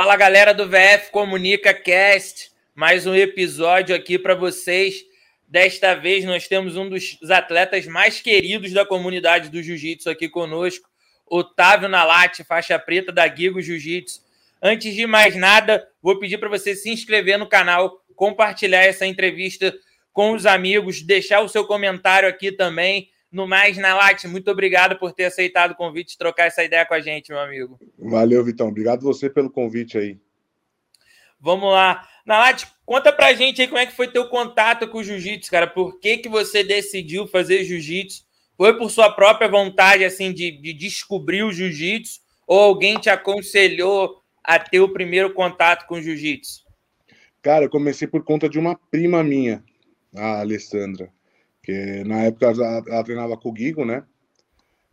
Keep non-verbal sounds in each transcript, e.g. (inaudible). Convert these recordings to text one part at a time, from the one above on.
Fala galera do VF Comunica Cast, mais um episódio aqui para vocês. Desta vez nós temos um dos atletas mais queridos da comunidade do Jiu-Jitsu aqui conosco, Otávio Nalate, faixa preta da Gigo Jiu-Jitsu. Antes de mais nada, vou pedir para você se inscrever no canal, compartilhar essa entrevista com os amigos, deixar o seu comentário aqui também. No mais, Nalate, muito obrigado por ter aceitado o convite de trocar essa ideia com a gente, meu amigo. Valeu, Vitão. Obrigado você pelo convite aí. Vamos lá. Nalate, conta pra gente aí como é que foi teu contato com o jiu-jitsu, cara. Por que, que você decidiu fazer jiu-jitsu? Foi por sua própria vontade, assim, de, de descobrir o jiu-jitsu? Ou alguém te aconselhou a ter o primeiro contato com o jiu-jitsu? Cara, eu comecei por conta de uma prima minha, a Alessandra. Porque na época ela, ela treinava com o Guigo, né?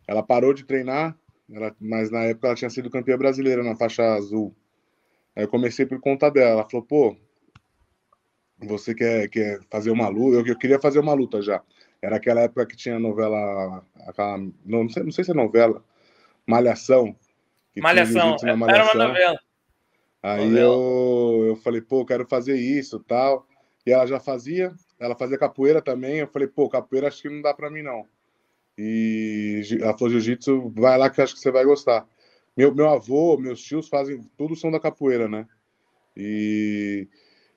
Ela parou de treinar, ela, mas na época ela tinha sido campeã brasileira na faixa azul. Aí eu comecei por conta dela. Ela falou, pô, você quer, quer fazer uma luta? Eu, eu queria fazer uma luta já. Era aquela época que tinha novela, aquela, não, não, sei, não sei se é novela, Malhação. Malhação, Malhação, era uma novela. Aí novela. Eu, eu falei, pô, quero fazer isso tal. E ela já fazia, ela fazia capoeira também. Eu falei, pô, capoeira acho que não dá para mim, não. E ela falou, jiu-jitsu, vai lá que acho que você vai gostar. Meu, meu avô, meus tios fazem, tudo são da capoeira, né? E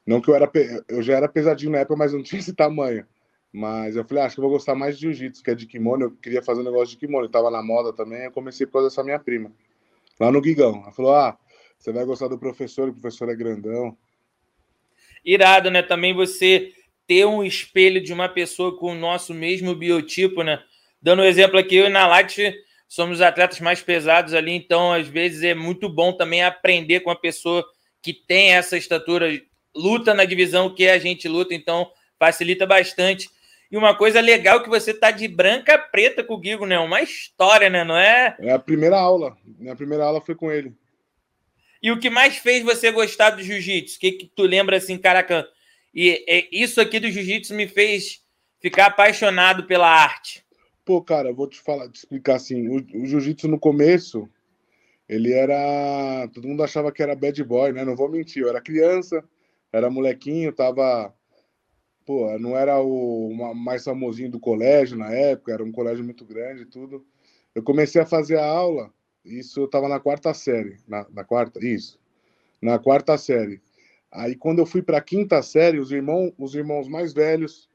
não que eu era, eu já era pesadinho na época, mas não (laughs) tinha esse tamanho. Mas eu falei, ah, acho que eu vou gostar mais de jiu-jitsu, que é de kimono. Eu queria fazer um negócio de kimono, eu tava na moda também. Eu comecei por causa dessa minha prima, lá no Guigão. Ela falou, ah, você vai gostar do professor, o professor é grandão. Irado, né? Também você ter um espelho de uma pessoa com o nosso mesmo biotipo, né? Dando um exemplo aqui, eu e na Latte somos atletas mais pesados ali, então às vezes é muito bom também aprender com a pessoa que tem essa estatura, luta na divisão que a gente luta, então facilita bastante. E uma coisa legal que você tá de branca preta com o Guigo, né? Uma história, né? Não é? É a primeira aula. Minha primeira aula foi com ele. E o que mais fez você gostar do jiu-jitsu? O que, que tu lembra assim, caraca? E é, isso aqui do jiu-jitsu me fez ficar apaixonado pela arte. Pô, cara, vou te falar, te explicar assim. O, o jiu-jitsu no começo, ele era. Todo mundo achava que era bad boy, né? Não vou mentir, eu era criança, era molequinho, tava. Pô, não era o mais famosinho do colégio na época, era um colégio muito grande e tudo. Eu comecei a fazer a aula, isso eu tava na quarta série. Na, na quarta? Isso. Na quarta série. Aí quando eu fui para a quinta série, os irmãos, os irmãos mais velhos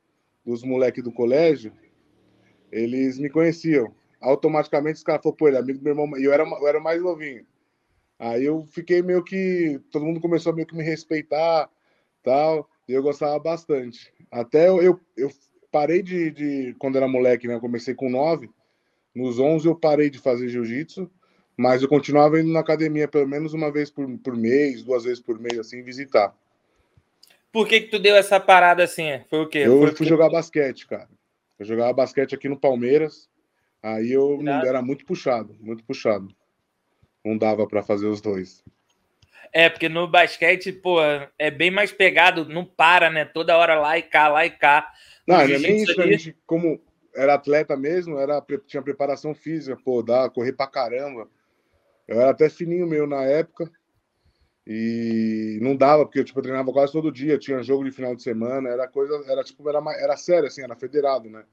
dos moleques do colégio, eles me conheciam. Automaticamente os caras falaram, pô, ele é amigo do meu irmão, e eu era, eu era mais novinho. Aí eu fiquei meio que. Todo mundo começou a meio que me respeitar, tal, e eu gostava bastante. Até eu, eu, eu parei de, de. Quando era moleque, né? Eu comecei com nove. Nos onze eu parei de fazer jiu-jitsu. Mas eu continuava indo na academia pelo menos uma vez por, por mês, duas vezes por mês, assim, visitar. Por que, que tu deu essa parada assim? Foi o quê? Eu Foi fui porque... jogar basquete, cara. Eu jogava basquete aqui no Palmeiras. Aí eu era muito puxado, muito puxado. Não dava para fazer os dois. É, porque no basquete, pô, é bem mais pegado, não para, né? Toda hora lá e cá, lá e cá. Não, não é nem isso. Ali... A gente, como era atleta mesmo, era, tinha preparação física, pô, dá, correr pra caramba. Eu era até fininho meu na época. E não dava, porque tipo, eu treinava quase todo dia, tinha jogo de final de semana, era coisa, era tipo, era, era sério, assim, era federado, né?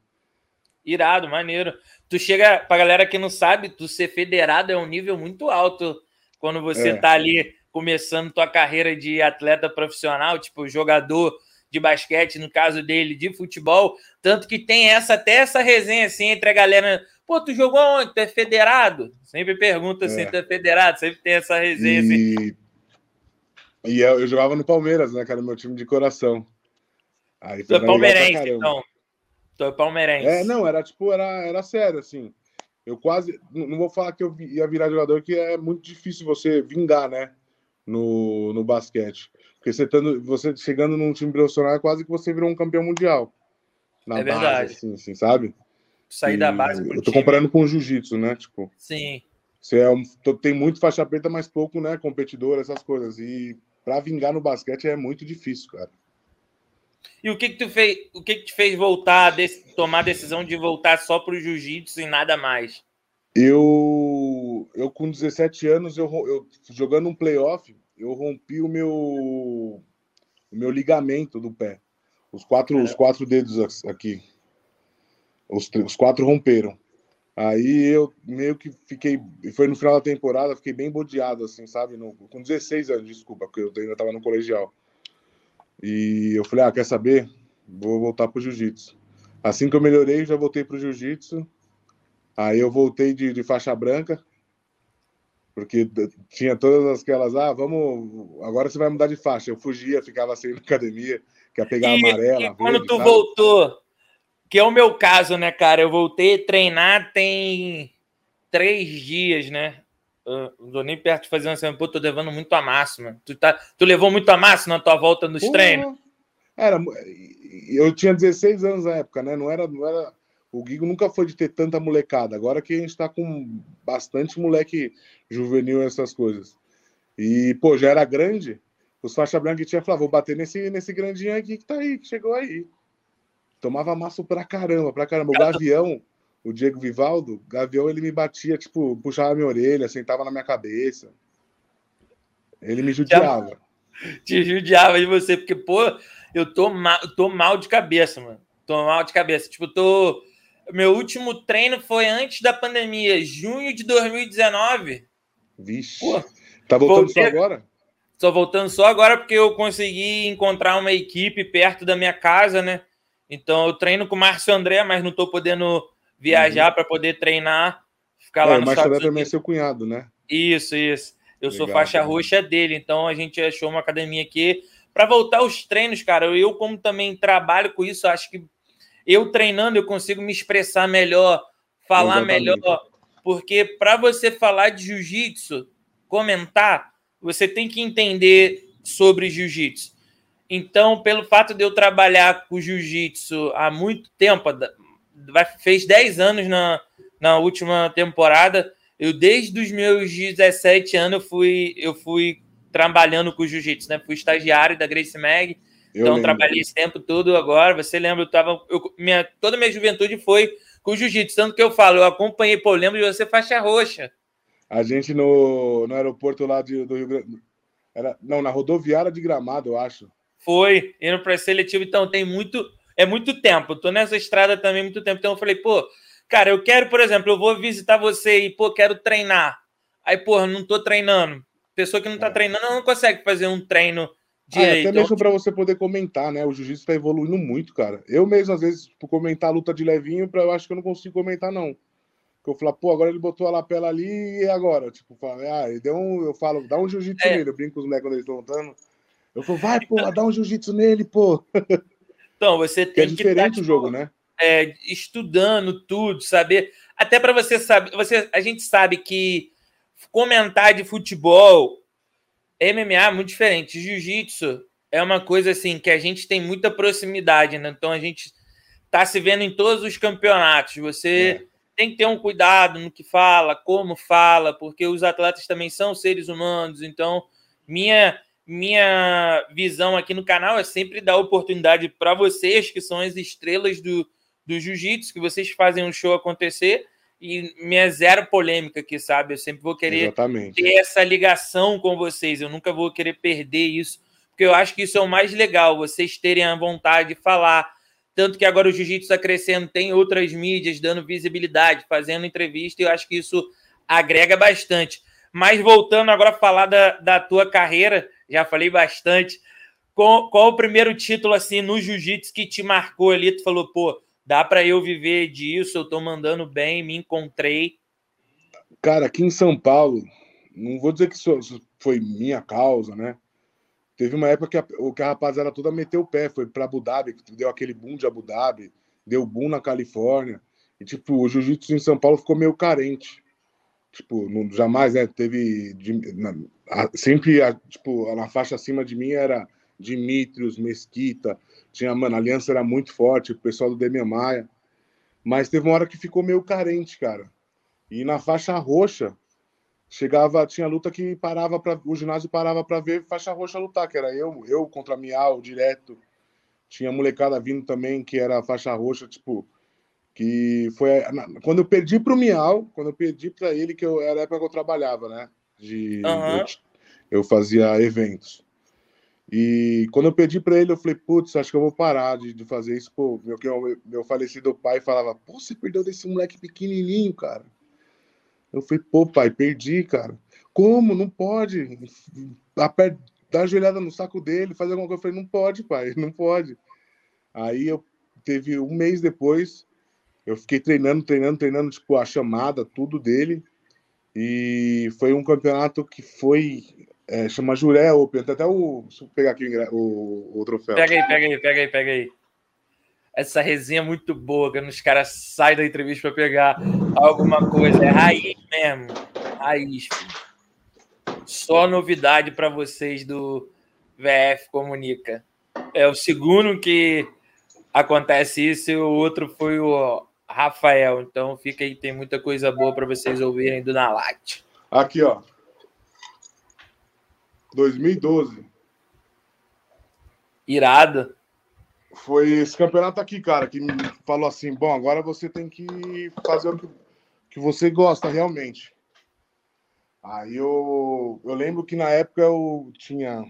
Irado, maneiro. Tu chega, pra galera que não sabe, tu ser federado é um nível muito alto quando você é. tá ali começando tua carreira de atleta profissional, tipo jogador de basquete, no caso dele, de futebol. Tanto que tem essa até essa resenha assim entre a galera. Pô, tu jogou onde? Tu é federado? Sempre pergunta assim, é. tu é federado? Sempre tem essa resenha e... assim. E eu, eu, jogava no Palmeiras, né, cara? Meu time de coração. Aí tu é palmeirense, então. Tu é palmeirense. É, não, era tipo, era, era sério, assim. Eu quase. Não vou falar que eu ia virar jogador, que é muito difícil você vingar, né? No, no basquete. Porque você, tando, você chegando num time profissional, é quase que você virou um campeão mundial. Na é base, verdade. Assim, assim, sabe? Sair e da base. Eu tô comparando com o jiu-jitsu, né? Tipo, Sim. Você é um, tem muito faixa preta, mas pouco, né? Competidor, essas coisas. E para vingar no basquete é muito difícil, cara. E o que que tu fez? O que que te fez voltar, tomar a decisão de voltar só para o jiu-jitsu e nada mais? Eu, eu com 17 anos, eu, eu jogando um playoff, eu rompi o meu, o meu ligamento do pé. Os quatro, os quatro dedos aqui. Os, os quatro romperam. Aí eu meio que fiquei. Foi no final da temporada, fiquei bem bodeado, assim, sabe? No, com 16 anos, desculpa, porque eu ainda estava no colegial. E eu falei, ah, quer saber? Vou voltar pro jiu-jitsu. Assim que eu melhorei, já voltei pro jiu-jitsu. Aí eu voltei de, de faixa branca, porque tinha todas aquelas, ah, vamos, agora você vai mudar de faixa. Eu fugia, ficava sem na (laughs) academia, quer pegar e, amarela. E quando verde, tu sabe? voltou, que é o meu caso, né, cara? Eu voltei a treinar tem três dias, né? Eu não tô nem perto de fazer uma semana. Pô, tô levando muito a máxima. Tu, tá, tu levou muito a máxima na tua volta nos Pô, treinos? Era, eu tinha 16 anos na época, né? Não era, não era. O Guigo nunca foi de ter tanta molecada. Agora que a gente tá com bastante moleque juvenil essas coisas. E, pô, já era grande. Os faixa branca tinha falado, vou bater nesse, nesse grandinho aqui que tá aí, que chegou aí. Tomava massa pra caramba, pra caramba. O Gavião, o Diego Vivaldo, o Gavião, ele me batia, tipo, puxava minha orelha, sentava na minha cabeça. Ele me judiava. Te judiava de você, porque, pô, eu tô mal, tô mal de cabeça, mano. Tô mal de cabeça. Tipo, tô. Meu último treino foi antes da pandemia, junho de 2019. Vixe. Pô, tá voltando voltei... só agora? Tô voltando só agora porque eu consegui encontrar uma equipe perto da minha casa, né? Então eu treino com o Márcio André, mas não estou podendo viajar uhum. para poder treinar, ficar é, lá no Márcio André também é seu cunhado, né? Isso, isso. Eu Legal, sou faixa roxa dele, então a gente achou uma academia aqui para voltar aos treinos, cara. Eu como também trabalho com isso, acho que eu treinando eu consigo me expressar melhor, falar Exatamente. melhor, porque para você falar de jiu-jitsu, comentar, você tem que entender sobre jiu-jitsu. Então, pelo fato de eu trabalhar com jiu-jitsu há muito tempo, fez 10 anos na, na última temporada, eu desde os meus 17 anos eu fui, eu fui trabalhando com jiu-jitsu, né? Fui estagiário da Grace Mag, eu então lembro. trabalhei esse tempo todo agora. Você lembra, eu tava. Eu, minha, toda a minha juventude foi com jiu-jitsu. Tanto que eu falo, eu acompanhei, pô, eu lembro de você faixa roxa. A gente no, no aeroporto lá de, do Rio Grande. Era, não, na rodoviária de Gramado, eu acho. Foi, indo para seletivo, então tem muito, é muito tempo. tô nessa estrada também muito tempo, então eu falei, pô, cara, eu quero, por exemplo, eu vou visitar você e, pô, quero treinar. Aí, pô, não tô treinando. Pessoa que não tá é. treinando não consegue fazer um treino direito. Ah, até mesmo para você poder comentar, né? O jiu-jitsu tá evoluindo muito, cara. Eu mesmo, às vezes, por comentar a luta de levinho, pra, eu acho que eu não consigo comentar, não. Porque eu falo, pô, agora ele botou a lapela ali e agora? Tipo, fala, ah, ele deu um, eu falo, dá um jiu-jitsu é. nele. Eu brinco com os moleques quando eles estão lutando. Eu falo, vai, pô, dá um jiu-jitsu nele, pô. Então, você tem que. É diferente que o jogo, né? É, estudando tudo, saber. Até para você saber. Você, a gente sabe que comentar de futebol, MMA é muito diferente. Jiu-jitsu é uma coisa assim que a gente tem muita proximidade, né? Então a gente tá se vendo em todos os campeonatos. Você é. tem que ter um cuidado no que fala, como fala, porque os atletas também são seres humanos. Então, minha minha visão aqui no canal é sempre dar oportunidade para vocês, que são as estrelas do, do jiu-jitsu, que vocês fazem um show acontecer e minha zero polêmica aqui, sabe? Eu sempre vou querer Exatamente. ter essa ligação com vocês, eu nunca vou querer perder isso, porque eu acho que isso é o mais legal, vocês terem a vontade de falar. Tanto que agora o jiu-jitsu está crescendo, tem outras mídias dando visibilidade, fazendo entrevista, e eu acho que isso agrega bastante. Mas voltando agora a falar da, da tua carreira, já falei bastante. Qual, qual o primeiro título assim no jiu-jitsu que te marcou ali? Tu falou, pô, dá para eu viver disso, eu tô mandando bem, me encontrei. Cara, aqui em São Paulo, não vou dizer que isso foi minha causa, né? Teve uma época que a, que a rapaziada toda meteu o pé, foi para Abu Dhabi, deu aquele boom de Abu Dhabi, deu boom na Califórnia. E, tipo, o jiu-jitsu em São Paulo ficou meio carente. Tipo, não, jamais, né? Teve. De, na, a, sempre, a, tipo, na faixa acima de mim era Dimitrios, Mesquita. Tinha, mano, a aliança era muito forte, o pessoal do Demian Maia. Mas teve uma hora que ficou meio carente, cara. E na faixa roxa, chegava, tinha luta que parava para o ginásio parava para ver faixa roxa lutar, que era eu, eu contra Miau direto. Tinha molecada vindo também que era faixa roxa, tipo, que foi quando eu perdi para o Miau, quando eu perdi para ele, que eu, era a época que eu trabalhava, né? De, uhum. eu, Eu fazia eventos. E quando eu pedi para ele, eu falei, putz, acho que eu vou parar de, de fazer isso. Pô, meu, meu falecido pai falava, pô, você perdeu desse moleque pequenininho, cara. Eu falei, pô, pai, perdi, cara. Como? Não pode. Dar a joelhada no saco dele, fazer alguma coisa. Eu falei, não pode, pai, não pode. Aí eu teve um mês depois, eu fiquei treinando, treinando, treinando, tipo, a chamada, tudo dele. E foi um campeonato que foi. É, chama Juré Open. Até o. Deixa eu pegar aqui o, o, troféu. Pega aí, pega aí, pega aí, pega aí. Essa resenha é muito boa, quando os caras saem da entrevista para pegar alguma coisa. É raiz mesmo. Raiz. Só novidade para vocês do VF Comunica. É o segundo que acontece isso e o outro foi o Rafael. Então fica aí, tem muita coisa boa para vocês ouvirem do Nalat. Aqui, ó. 2012. Irado. Foi esse campeonato aqui, cara, que me falou assim: bom, agora você tem que fazer o que, que você gosta realmente. Aí eu, eu lembro que na época eu tinha.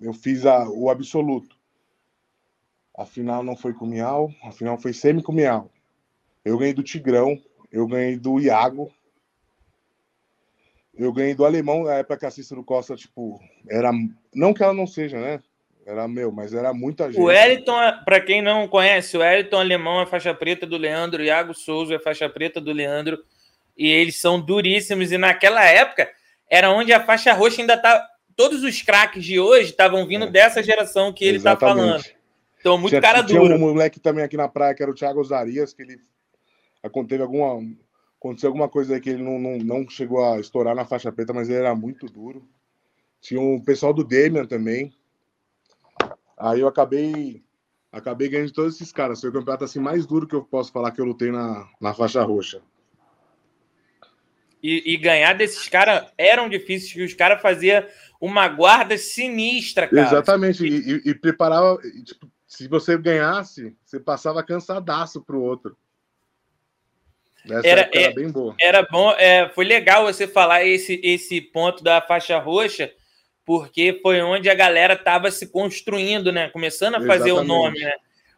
Eu fiz a, o absoluto. A final não foi com Miau, a final foi semi com Miau. Eu ganhei do Tigrão, eu ganhei do Iago, eu ganhei do Alemão na época que a Cícero Costa, tipo, era. Não que ela não seja, né? Era meu, mas era muita gente. O Wellington, para quem não conhece, o Wellington Alemão é faixa preta do Leandro, o Iago Souza é faixa preta do Leandro, e eles são duríssimos. E naquela época era onde a faixa roxa ainda tá. Todos os craques de hoje estavam vindo é. dessa geração que ele Exatamente. tá falando. Então, muito tinha, cara duro. Tinha um moleque também aqui na praia que era o Thiago Zarias, que ele aconteceu alguma, aconteceu alguma coisa aí que ele não, não, não chegou a estourar na faixa preta, mas ele era muito duro. Tinha um pessoal do Demian também. Aí eu acabei acabei ganhando de todos esses caras. Foi o campeonato assim mais duro que eu posso falar que eu lutei na, na faixa roxa. E, e ganhar desses caras eram difíceis, que os caras faziam uma guarda sinistra, cara. Exatamente, e, e, e preparava. Tipo, se você ganhasse, você passava cansadaço pro outro. Essa era, era é, bem boa. Era bom, é, foi legal você falar esse, esse ponto da faixa roxa, porque foi onde a galera estava se construindo, né? Começando a fazer Exatamente. o nome, né?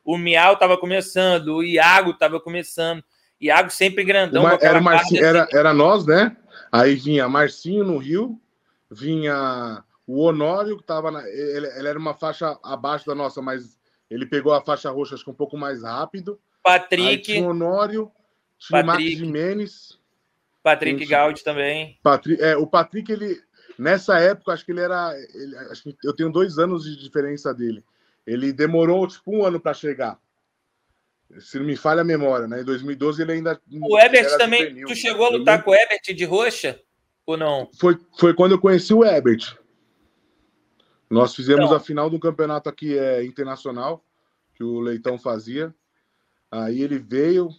O Miau estava começando, o Iago estava começando. Iago sempre grandão. Uma, era, Marcinho, era, assim. era nós, né? Aí vinha Marcinho no Rio, vinha o Honório, que estava ele, ele, era uma faixa abaixo da nossa, mas ele pegou a faixa roxa acho que um pouco mais rápido. Patrick. Aí tinha o Honório, tinha Patrick, Jimenez. Patrick gente, Gaudi também. Patrick, é, o Patrick, ele. Nessa época, acho que ele era. Ele, acho que eu tenho dois anos de diferença dele. Ele demorou tipo um ano para chegar. Se não me falha a memória, né? Em 2012 ele ainda. O Ebert também. Juvenil. Tu chegou a lutar com o Ebert de roxa? Ou não? Foi, foi quando eu conheci o Ebert. Nós fizemos então. a final do campeonato aqui é, internacional, que o Leitão fazia. Aí ele veio.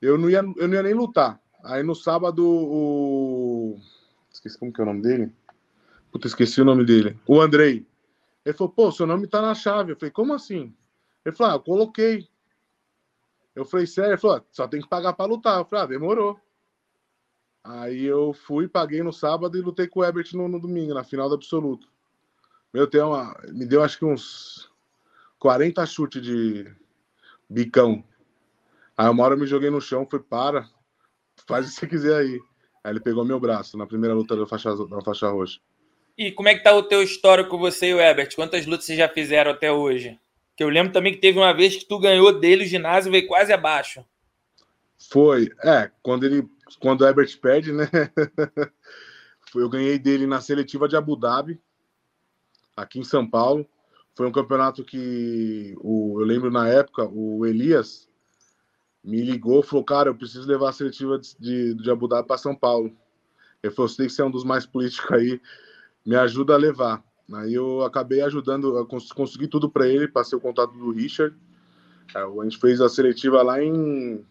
Eu não ia, eu não ia nem lutar. Aí no sábado, o. Esqueci como que é o nome dele? Puta, esqueci o nome dele. O Andrei. Ele falou, pô, seu nome tá na chave. Eu falei, como assim? Ele falou, ah, eu coloquei. Eu falei, sério? Ele falou, só tem que pagar para lutar. Eu falei, ah, demorou. Aí eu fui, paguei no sábado e lutei com o Ebert no, no domingo, na final do absoluto. Meu, tem uma, me deu acho que uns 40 chutes de bicão. Aí uma hora eu me joguei no chão, fui, para, faz o que você quiser aí. Aí ele pegou meu braço na primeira luta da faixa, da faixa roxa. E como é que tá o teu histórico com você e o Ebert? Quantas lutas vocês já fizeram até hoje? Que eu lembro também que teve uma vez que tu ganhou dele o ginásio veio quase abaixo. Foi, é, quando ele, quando o Ebert perde, né? (laughs) eu ganhei dele na seletiva de Abu Dhabi, aqui em São Paulo. Foi um campeonato que o, eu lembro na época, o Elias me ligou falou: Cara, eu preciso levar a seletiva de, de Abu Dhabi para São Paulo. Ele falou: Você tem que ser um dos mais políticos aí, me ajuda a levar. Aí eu acabei ajudando, consegui tudo para ele, passei o contato do Richard. É, a gente fez a seletiva lá em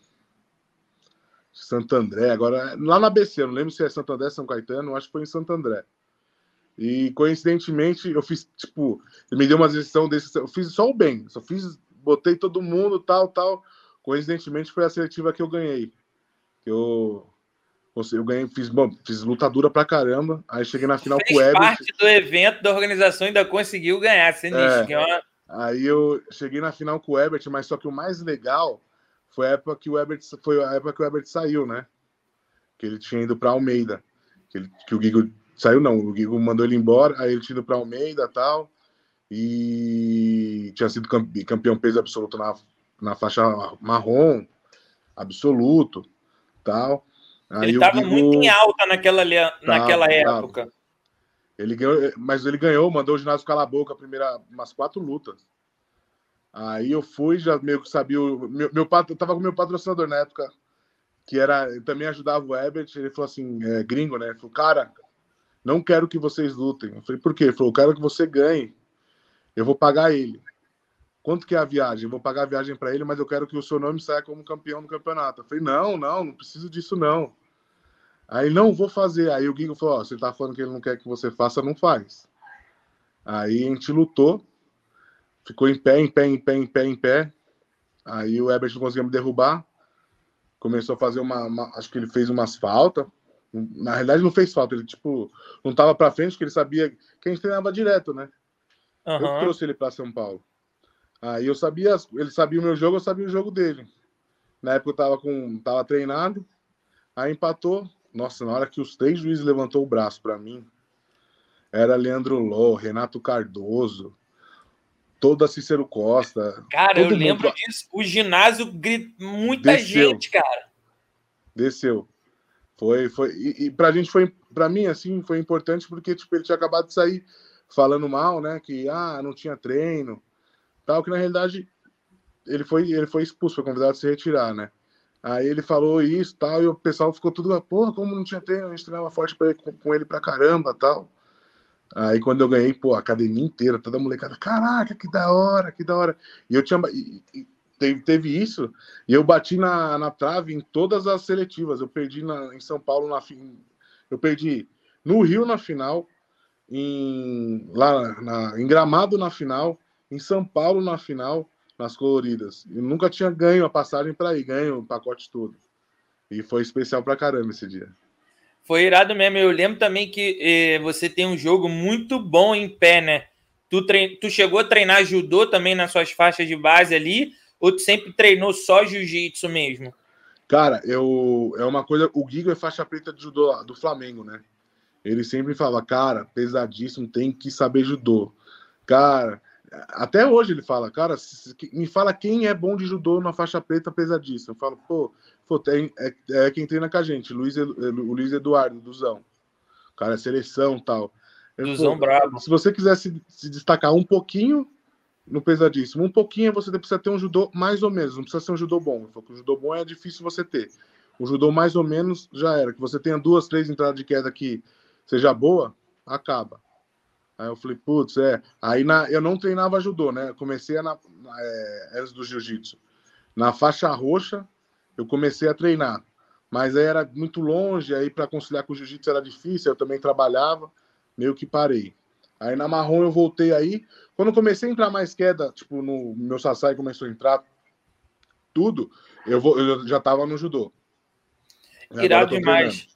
Santo André, agora lá na BC, não lembro se é Santo André, São Caetano, acho que foi em Santo André. E coincidentemente, eu fiz, tipo, ele me deu uma decisão desse, eu fiz só o bem, só fiz, botei todo mundo, tal, tal. Coincidentemente foi a seletiva que eu ganhei. Eu Eu ganhei, fiz, bom, fiz lutadura pra caramba. Aí cheguei na final Fez com o Ebert. parte do evento da organização ainda conseguiu ganhar. Sinistro, É. é uma- Aí eu cheguei na final com o Ebert, mas só que o mais legal foi a época que o Ebert foi a época que o Ebert saiu, né? Que ele tinha ido para Almeida. Que, ele, que o Guigo saiu não, o Guigo mandou ele embora, aí ele tinha ido para Almeida, tal. E tinha sido cam- campeão peso absoluto na, na faixa marrom, absoluto, tal. Aí Ele estava muito em alta naquela, naquela tava. época. Ele ganhou, mas ele ganhou, mandou o ginásio calar a boca, a primeira, umas quatro lutas. Aí eu fui, já meio que sabia. O, meu, meu, eu tava com meu patrocinador na época, que era também ajudava o Ebert. Ele falou assim: é, gringo, né? Ele falou, cara, não quero que vocês lutem. Eu falei, por quê? Ele falou, eu quero que você ganhe. Eu vou pagar ele. Quanto que é a viagem? Eu vou pagar a viagem para ele, mas eu quero que o seu nome saia como campeão do campeonato. Eu falei, não, não, não preciso disso, não. Aí, não, vou fazer. Aí o Guigo falou, ó, você tá falando que ele não quer que você faça, não faz. Aí a gente lutou, ficou em pé, em pé, em pé, em pé, em pé. Aí o Ebert não conseguia me derrubar. Começou a fazer uma, uma- acho que ele fez umas faltas. Na realidade não fez falta, ele tipo, não tava pra frente, porque ele sabia que a gente treinava direto, né? Eu que Aham. trouxe ele para São Paulo. Aí eu sabia, ele sabia o meu jogo, eu sabia o jogo dele. Na época eu tava com, tava treinado, aí empatou. Nossa, na hora que os três juízes levantou o braço para mim, era Leandro Ló, Renato Cardoso, toda Cícero Costa. Cara, eu mundo lembro lá. disso. O ginásio, gri- muita Desceu. gente, cara. Desceu. Foi, foi. E, e pra gente foi, pra mim, assim, foi importante porque, tipo, ele tinha acabado de sair falando mal, né? Que, ah, não tinha treino, tal, que na realidade ele foi, ele foi expulso, foi convidado a se retirar, né? Aí ele falou isso, tal, e o pessoal ficou tudo, porra, como não tinha treino, a gente treinava forte pra com, com ele pra caramba, tal. Aí quando eu ganhei, pô, a academia inteira, toda a molecada, caraca, que da hora, que da hora. E eu tinha, e- e teve, teve isso, e eu bati na, na trave em todas as seletivas. Eu perdi na, em São Paulo na fi- eu perdi no Rio na final, em lá na, em Gramado na final, em São Paulo na final, nas coloridas. Eu nunca tinha ganho a passagem para ir, ganho o pacote todo. E foi especial pra caramba esse dia. Foi irado mesmo. Eu lembro também que eh, você tem um jogo muito bom em pé, né? Tu, trein... tu chegou a treinar judô também nas suas faixas de base ali? Ou tu sempre treinou só jiu-jitsu mesmo? Cara, eu é uma coisa. O Guigo é faixa preta de judô lá, do Flamengo, né? Ele sempre fala, cara, pesadíssimo, tem que saber judô. Cara, até hoje ele fala, cara, me fala quem é bom de judô na faixa preta pesadíssima. Eu falo, pô, pô tem, é, é quem treina com a gente, Luiz, o Luiz Eduardo, Duzão. O cara é seleção tal. Eu, Duzão pô, brabo. Se você quiser se, se destacar um pouquinho no pesadíssimo, um pouquinho você precisa ter um judô mais ou menos, não precisa ser um judô bom. Que o judô bom é difícil você ter. O judô mais ou menos já era. Que você tenha duas, três entradas de queda que seja boa, acaba. Aí eu falei, putz, é. Aí na, eu não treinava judô, né? Eu comecei a na, é, antes do jiu-jitsu. Na faixa roxa, eu comecei a treinar. Mas aí era muito longe, aí para conciliar com o jiu-jitsu era difícil, eu também trabalhava, meio que parei. Aí na marrom eu voltei aí. Quando eu comecei a entrar mais queda, tipo, no meu sasai começou a entrar tudo, eu, vou, eu já tava no judô. Irado demais. treinando.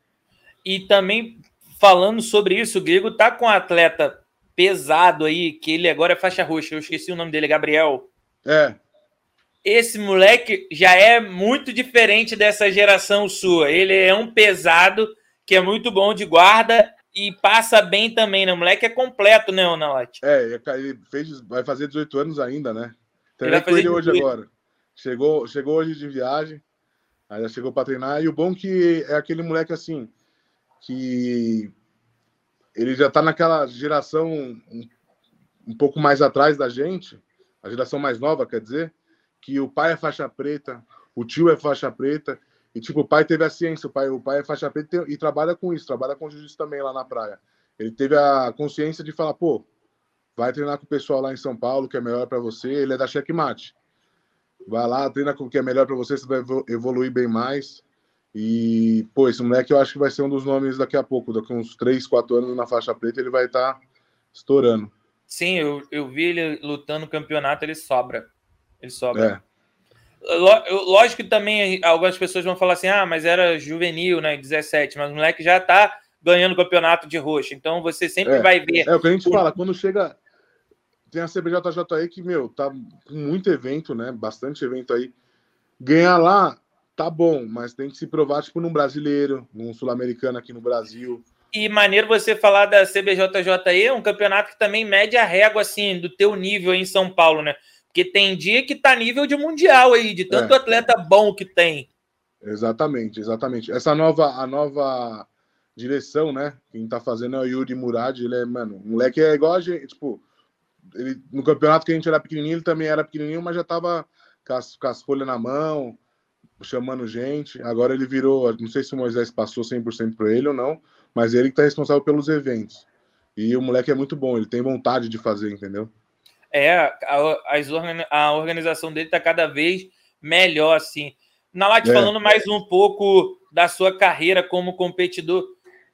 E também, falando sobre isso, o Grego tá com um atleta pesado aí, que ele agora é faixa roxa. Eu esqueci o nome dele, Gabriel. É, Esse moleque já é muito diferente dessa geração sua. Ele é um pesado que é muito bom de guarda e passa bem também, né? O moleque é completo, né, Onalate? É, ele fez, vai fazer 18 anos ainda, né? Treinei com ele hoje 18. agora. Chegou, chegou hoje de viagem, aí já chegou para treinar. E o bom que é aquele moleque assim, que ele já tá naquela geração um, um pouco mais atrás da gente, a geração mais nova, quer dizer, que o pai é faixa preta, o tio é faixa preta, e tipo, o pai teve a ciência, o pai, o pai é faixa preta e, e trabalha com isso, trabalha com jiu-jitsu também lá na praia. Ele teve a consciência de falar, pô, vai treinar com o pessoal lá em São Paulo, que é melhor para você, ele é da checkmate. Vai lá, treina com o que é melhor para você, você vai evo- evoluir bem mais. E, pô, esse moleque eu acho que vai ser um dos nomes daqui a pouco, daqui a uns 3, 4 anos na faixa preta, ele vai estar estourando. Sim, eu, eu vi ele lutando no campeonato, ele sobra. Ele sobra. É. Lógico que também algumas pessoas vão falar assim: ah, mas era juvenil, né? 17, mas o moleque já tá ganhando campeonato de roxo. Então você sempre é, vai ver. É o que a gente fala, quando chega. Tem a CBJJ aí que, meu, tá com muito evento, né? Bastante evento aí. Ganhar lá, tá bom, mas tem que se provar, tipo, num brasileiro, num sul-americano aqui no Brasil. E maneiro você falar da CBJJE, um campeonato que também mede a régua, assim, do teu nível em São Paulo, né? Porque tem dia que tá nível de mundial aí, de tanto é. atleta bom que tem. Exatamente, exatamente. Essa nova, a nova direção, né? Quem tá fazendo é o Yuri Murad, ele é, mano, o moleque é igual a gente, tipo, ele, no campeonato que a gente era pequenininho, ele também era pequenininho, mas já tava com as, com as folhas na mão, chamando gente. Agora ele virou, não sei se o Moisés passou 100% para ele ou não, mas ele que tá responsável pelos eventos. E o moleque é muito bom, ele tem vontade de fazer, entendeu? É, a, a organização dele tá cada vez melhor, assim. Na Late, é. falando mais um pouco da sua carreira como competidor,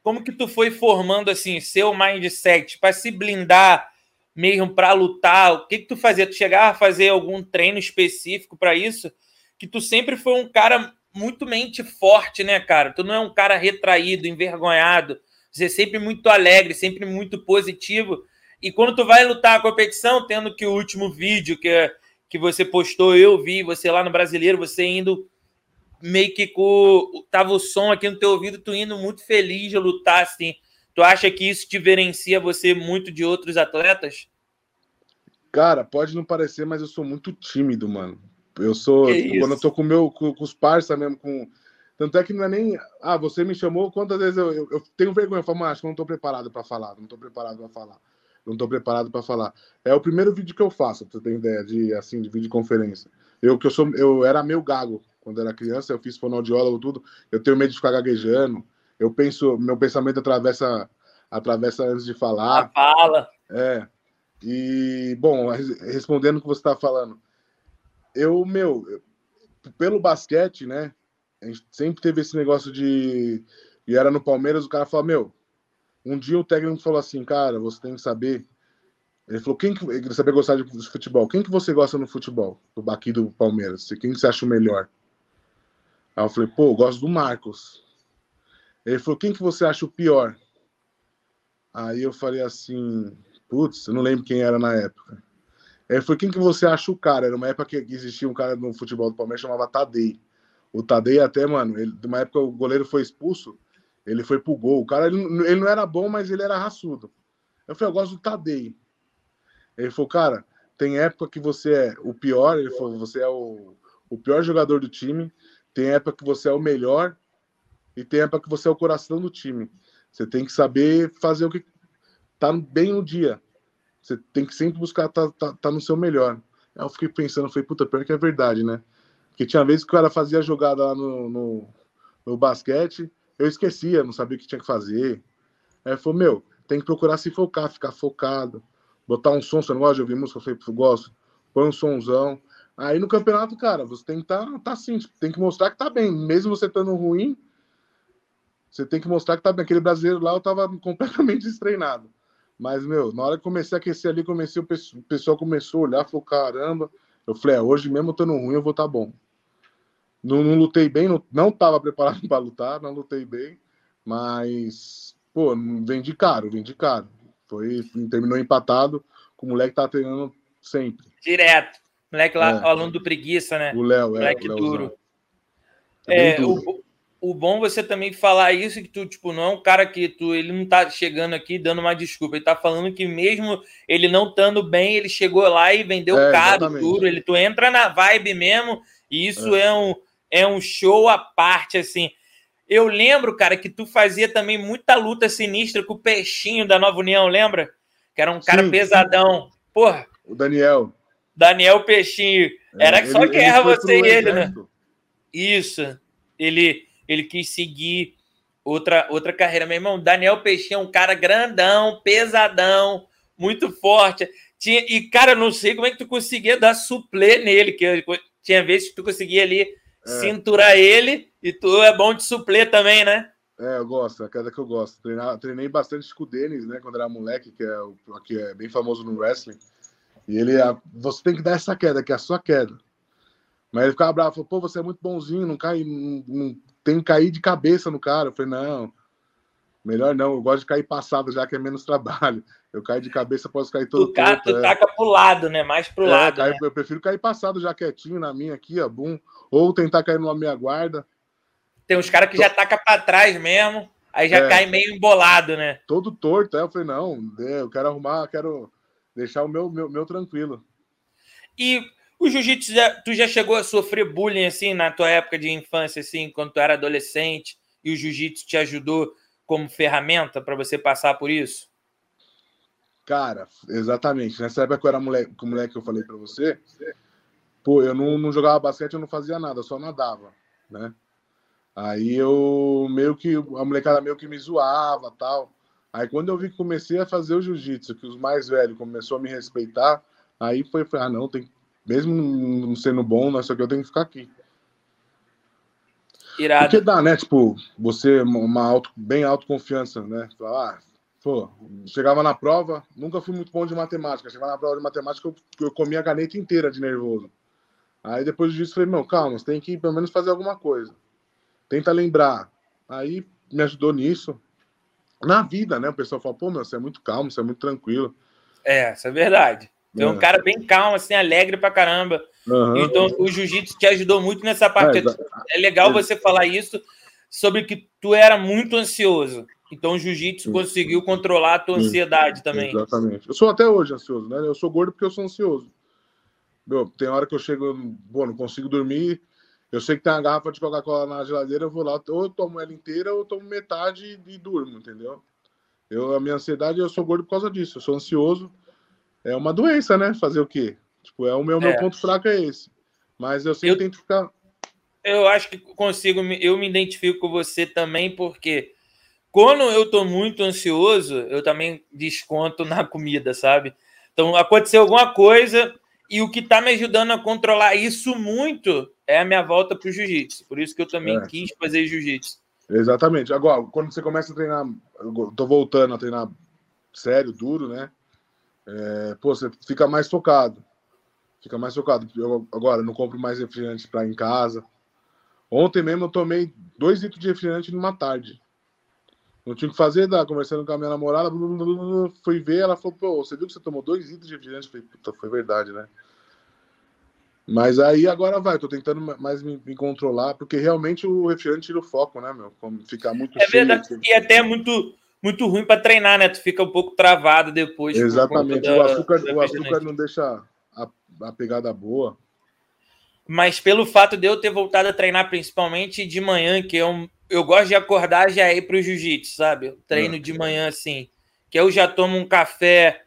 como que tu foi formando assim seu mindset para se blindar mesmo para lutar? O que que tu fazia? Tu chegava a fazer algum treino específico para isso? Que tu sempre foi um cara muito mente forte, né, cara? Tu não é um cara retraído, envergonhado. Você é sempre muito alegre, sempre muito positivo. E quando tu vai lutar a competição, tendo que o último vídeo que, que você postou, eu vi você lá no Brasileiro, você indo meio que com. Tava o som aqui no teu ouvido, tu indo muito feliz de lutar, assim. Tu acha que isso diferencia você muito de outros atletas? Cara, pode não parecer, mas eu sou muito tímido, mano. Eu sou. Tipo, quando eu tô com, meu, com, com os parça mesmo, com. Tanto é que não é nem. Ah, você me chamou, quantas vezes eu, eu, eu tenho vergonha? Eu falo, mas acho que eu não tô preparado para falar, não tô preparado para falar. Não tô preparado para falar. É o primeiro vídeo que eu faço, pra você ter ideia, de, assim, de videoconferência. Eu, que eu, sou, eu era meio gago quando era criança, eu fiz fonoaudiólogo, tudo. Eu tenho medo de ficar gaguejando. Eu penso, meu pensamento atravessa, atravessa antes de falar. A fala. É. E, bom, respondendo o que você está falando, eu, meu, pelo basquete, né? A gente sempre teve esse negócio de. E era no Palmeiras, o cara falou: Meu, um dia o técnico falou assim, cara, você tem que saber ele falou, quem que ele sabia gostar de futebol? Quem que você gosta no futebol? Do Baqui do Palmeiras? Quem que você acha o melhor? Aí eu falei, pô, eu gosto do Marcos. Ele falou, quem que você acha o pior? Aí eu falei assim, putz, eu não lembro quem era na época. Ele falou, quem que você acha o cara? Era uma época que existia um cara no futebol do Palmeiras chamava Tadei. O Tadei até, mano, ele, de uma época o goleiro foi expulso, ele foi pro gol. O cara, ele, ele não era bom, mas ele era raçudo. Eu falei, eu gosto do Tadei. Ele falou, cara, tem época que você é o pior, ele falou, você é o, o pior jogador do time, tem época que você é o melhor e tem época que você é o coração do time. Você tem que saber fazer o que tá bem no dia. Você tem que sempre buscar tá, tá, tá no seu melhor. Aí eu fiquei pensando, falei, puta, pior que é verdade, né? Porque tinha vezes que o cara fazia jogada lá no, no, no basquete, eu esquecia, não sabia o que tinha que fazer. Aí falou, meu, tem que procurar se focar, ficar focado, botar um som, você não gosta de ouvir música? Eu falei, gosto. Põe um somzão. Aí no campeonato, cara, você tem que estar tá, tá assim, tem que mostrar que tá bem. Mesmo você estando ruim, você tem que mostrar que tá bem. Aquele brasileiro lá eu tava (laughs) completamente destreinado. Mas, meu, na hora que comecei a aquecer ali, comecei, o pessoal começou a olhar, falou, caramba. Eu falei, é, hoje mesmo estando ruim, eu vou estar tá bom. Não, não, lutei bem, não, não tava preparado (laughs) para lutar, não lutei bem, mas, pô, vendi caro, vendi caro. Foi, terminou empatado, com o moleque tá treinando sempre. Direto. Moleque lá, é. aluno do preguiça, né? O Léo, é. Moleque o duro. É, duro. O, o bom você também falar isso, que tu, tipo, não é um cara que tu, ele não tá chegando aqui dando uma desculpa. Ele tá falando que mesmo ele não estando bem, ele chegou lá e vendeu é, caro, duro. Ele, tu entra na vibe mesmo, e isso é. é um, é um show à parte, assim. Eu lembro, cara, que tu fazia também muita luta sinistra com o Peixinho da Nova União, lembra? Que era um cara Sim. pesadão. Porra. O Daniel. Daniel Peixinho. É, Era é, só ele, guerra ele você e ele, né? Isso. Ele, ele quis seguir outra, outra carreira. Meu irmão, Daniel Peixinho é um cara grandão, pesadão, muito forte. Tinha, e, cara, não sei como é que tu conseguia dar suplê nele, que tinha vezes que tu conseguia ali é. cinturar ele e tu é bom de suplê também, né? É, eu gosto, é a queda que eu gosto. Treinar, treinei bastante com o Denis, né, quando era moleque, que é, o, que é bem famoso no wrestling. E ele, você tem que dar essa queda, que é a sua queda. Mas ele ficava bravo, falou, pô, você é muito bonzinho, não cai, não, não tem que cair de cabeça no cara. Eu falei, não, melhor não, eu gosto de cair passado, já que é menos trabalho. Eu caio de cabeça, posso cair todo tu, torto, tu é. taca pro lado, né? Mais pro é, lado. Cai, né? Eu prefiro cair passado já quietinho na minha aqui, ó, bum. Ou tentar cair numa meia guarda. Tem uns caras que já taca para trás mesmo, aí já é, cai meio embolado, né? Todo torto, é. Eu falei, não, é, eu quero arrumar, quero deixar o meu, meu, meu tranquilo. E o jiu-jitsu, tu já chegou a sofrer bullying assim na tua época de infância, assim, quando tu era adolescente, e o jiu-jitsu te ajudou como ferramenta para você passar por isso? Cara, exatamente. Nessa época que eu era moleque, o moleque que eu falei para você, pô, eu não, não jogava basquete, eu não fazia nada, só nadava, né? Aí eu meio que a molecada meio que me zoava, tal. Aí quando eu vi que comecei a fazer o jiu-jitsu, que os mais velhos começou a me respeitar, aí foi, foi ah, não, tem mesmo não sendo bom, não sei o que, eu tenho que ficar aqui. Irado. Porque dá, né? Tipo, você, uma auto, bem autoconfiança, né? Falar, ah, pô, chegava na prova, nunca fui muito bom de matemática. Chegava na prova de matemática, eu, eu comia a caneta inteira de nervoso. Aí depois disso, falei, meu, calma, você tem que pelo menos fazer alguma coisa. Tenta lembrar. Aí me ajudou nisso. Na vida, né? O pessoal fala, pô, meu, você é muito calmo, você é muito tranquilo. É, isso é verdade. Tem um é. cara bem calmo, assim, alegre pra caramba. Uhum. Então, o jiu-jitsu te ajudou muito nessa parte. É, é legal você falar isso sobre que tu era muito ansioso. Então, o jiu-jitsu conseguiu controlar a tua ansiedade também. Exatamente. Eu sou até hoje ansioso, né? Eu sou gordo porque eu sou ansioso. Meu, tem hora que eu chego, bom, não consigo dormir. Eu sei que tem uma garrafa de Coca-Cola na geladeira, eu vou lá, ou eu tomo ela inteira, ou eu tomo metade e durmo, entendeu? Eu, a minha ansiedade, eu sou gordo por causa disso. Eu sou ansioso é uma doença, né? Fazer o quê? Tipo, é o meu, é. meu ponto fraco é esse. Mas eu sempre eu, tento ficar. Eu acho que consigo, eu me identifico com você também, porque quando eu tô muito ansioso, eu também desconto na comida, sabe? Então, aconteceu alguma coisa e o que tá me ajudando a controlar isso muito é a minha volta pro jiu-jitsu. Por isso que eu também é. quis fazer jiu-jitsu. Exatamente. Agora, quando você começa a treinar, eu tô voltando a treinar sério, duro, né? É, pô, você fica mais focado. Fica mais focado. Eu agora não compro mais refrigerante para em casa. Ontem mesmo eu tomei dois litros de refrigerante numa tarde. Não tinha o que fazer, tá? conversando com a minha namorada, fui ver, ela falou, pô, você viu que você tomou dois litros de refrigerante? Eu falei, puta, foi verdade, né? Mas aí agora vai, tô tentando mais me, me, controlar, porque realmente o refrigerante tira o foco, né, meu? Como ficar muito É cheio, verdade, assim. e até muito muito ruim para treinar, né? Tu fica um pouco travado depois. Exatamente. o açúcar, o açúcar não deixa a, a pegada boa. Mas pelo fato de eu ter voltado a treinar principalmente de manhã, que eu, eu gosto de acordar já ir para o jiu-jitsu, sabe? Eu treino é. de manhã assim, que eu já tomo um café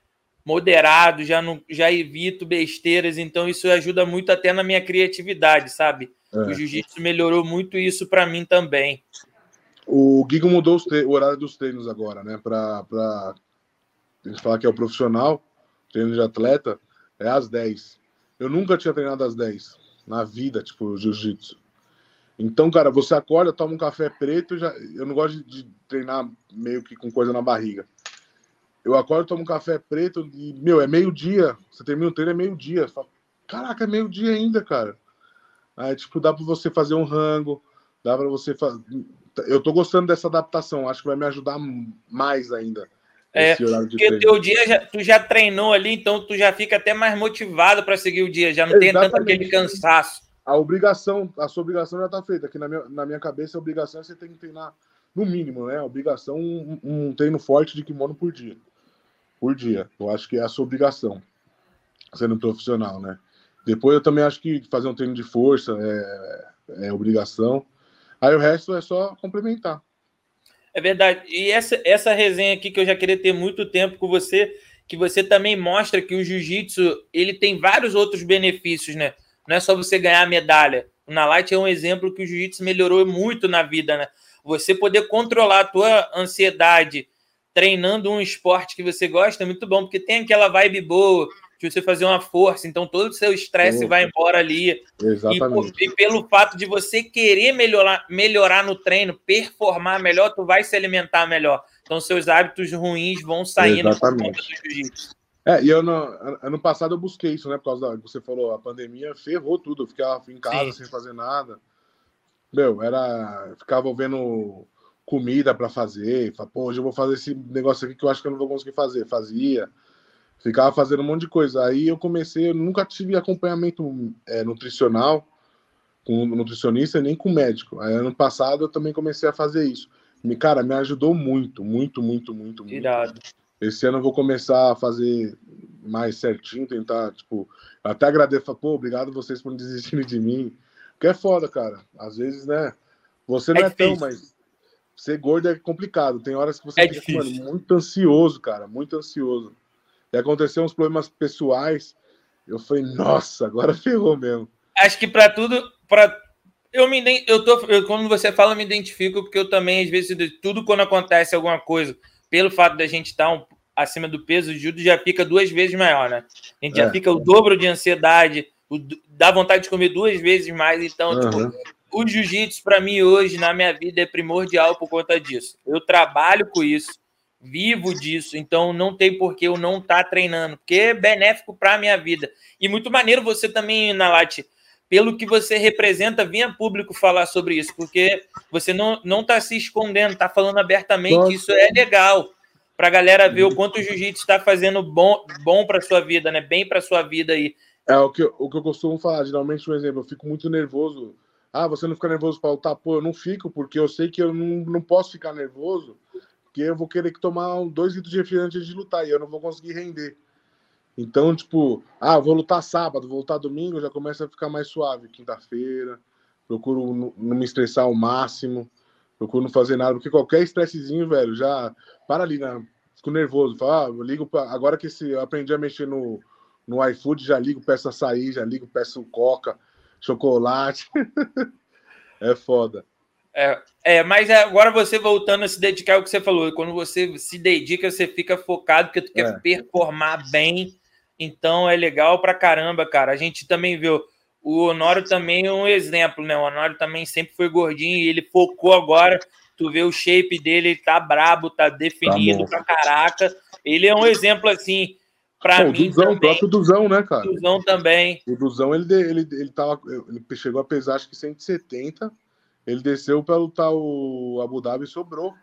moderado, já não já evito besteiras, então isso ajuda muito até na minha criatividade, sabe? É. O jiu-jitsu melhorou muito isso para mim também. O Gigo mudou o horário dos treinos agora, né? Para a gente falar que é o profissional, treino de atleta, é às 10. Eu nunca tinha treinado às 10 na vida, tipo, jiu-jitsu. Então, cara, você acorda, toma um café preto, já eu não gosto de treinar meio que com coisa na barriga. Eu acordo, tomo um café preto e, meu, é meio-dia. Você termina o treino, é meio-dia. Caraca, é meio-dia ainda, cara. Aí, tipo, dá para você fazer um rango, dá para você fazer eu tô gostando dessa adaptação, acho que vai me ajudar mais ainda. É, porque o teu dia já, tu já treinou ali, então tu já fica até mais motivado para seguir o dia, já não Exatamente. tem tanto aquele cansaço. A obrigação, a sua obrigação já está feita. Aqui na minha, na minha cabeça, a obrigação é você tem que treinar no mínimo, né? A obrigação, um, um treino forte de kimono por dia. Por dia. Eu acho que é a sua obrigação, sendo profissional, né? Depois eu também acho que fazer um treino de força é, é obrigação. Aí o resto é só complementar. É verdade. E essa, essa resenha aqui que eu já queria ter muito tempo com você, que você também mostra que o jiu-jitsu ele tem vários outros benefícios, né? Não é só você ganhar a medalha. O Nalight é um exemplo que o jiu-jitsu melhorou muito na vida, né? Você poder controlar a tua ansiedade treinando um esporte que você gosta é muito bom, porque tem aquela vibe boa, de você fazer uma força, então todo o seu estresse vai embora ali. Exatamente. E, e, pelo fato de você querer melhorar, melhorar no treino, performar melhor, tu vai se alimentar melhor. Então seus hábitos ruins vão saindo Exatamente. É, e eu no, ano passado eu busquei isso, né? Por causa da você falou, a pandemia ferrou tudo. Eu ficava em casa Sim. sem fazer nada. Meu, era. Ficava vendo comida para fazer. Falei, pô, hoje eu vou fazer esse negócio aqui que eu acho que eu não vou conseguir fazer. Fazia. Ficava fazendo um monte de coisa. Aí eu comecei, eu nunca tive acompanhamento é, nutricional com nutricionista nem com médico. Aí ano passado eu também comecei a fazer isso. Me, cara, me ajudou muito, muito, muito, muito, muito. Irado. Esse ano eu vou começar a fazer mais certinho, tentar, tipo, até agradeço, pô, obrigado vocês por desistirem de mim. Porque é foda, cara. Às vezes, né? Você não é, é tão, mas ser gordo é complicado. Tem horas que você é fica mano, muito ansioso, cara, muito ansioso. E aconteceu uns problemas pessoais. Eu falei, nossa, agora (laughs) ferrou mesmo. Acho que para tudo, para eu me eu tô, eu, quando você fala, eu me identifico porque eu também às vezes tudo quando acontece alguma coisa, pelo fato da gente estar um, acima do peso, o judo já fica duas vezes maior, né? A gente é. já fica o dobro de ansiedade, o, dá vontade de comer duas vezes mais, então uhum. tipo, o jiu-jitsu para mim hoje na minha vida é primordial por conta disso. Eu trabalho com isso vivo disso, então não tem por que eu não estar tá treinando, porque é benéfico para a minha vida. E muito maneiro você também, Nalate, pelo que você representa, vinha público falar sobre isso, porque você não não está se escondendo, está falando abertamente, Nossa. isso é legal para a galera ver o quanto o jiu-jitsu está fazendo bom, bom para sua vida, né? Bem para sua vida aí. É o que, o que eu costumo falar, geralmente, um exemplo, eu fico muito nervoso. Ah, você não fica nervoso para lutar? Pô, eu não fico, porque eu sei que eu não, não posso ficar nervoso porque eu vou querer que tomar dois litros de refrigerante antes de lutar e eu não vou conseguir render. Então, tipo, ah, vou lutar sábado, vou lutar domingo, já começa a ficar mais suave. Quinta-feira, procuro não me estressar ao máximo, procuro não fazer nada, porque qualquer estressezinho, velho, já para ali, né? Fico nervoso. Falo, ah, ligo pra... agora que esse, eu aprendi a mexer no, no iFood, já ligo, peço açaí, já ligo, peço coca, chocolate. (laughs) é foda. É, é, mas agora você voltando a se dedicar ao que você falou, quando você se dedica, você fica focado porque tu quer é. performar bem, então é legal pra caramba, cara. A gente também viu, o Honório também é um exemplo, né? O Honório também sempre foi gordinho e ele focou agora, tu vê o shape dele, ele tá brabo, tá definido tá pra caraca. Ele é um exemplo assim, Pra Bom, mim, o Duzão, o próprio Duzão, né, cara? O Duzão também. O Duzão, ele, ele, ele, tava, ele chegou a pesar acho que 170 ele desceu para lutar o Abu Dhabi e sobrou.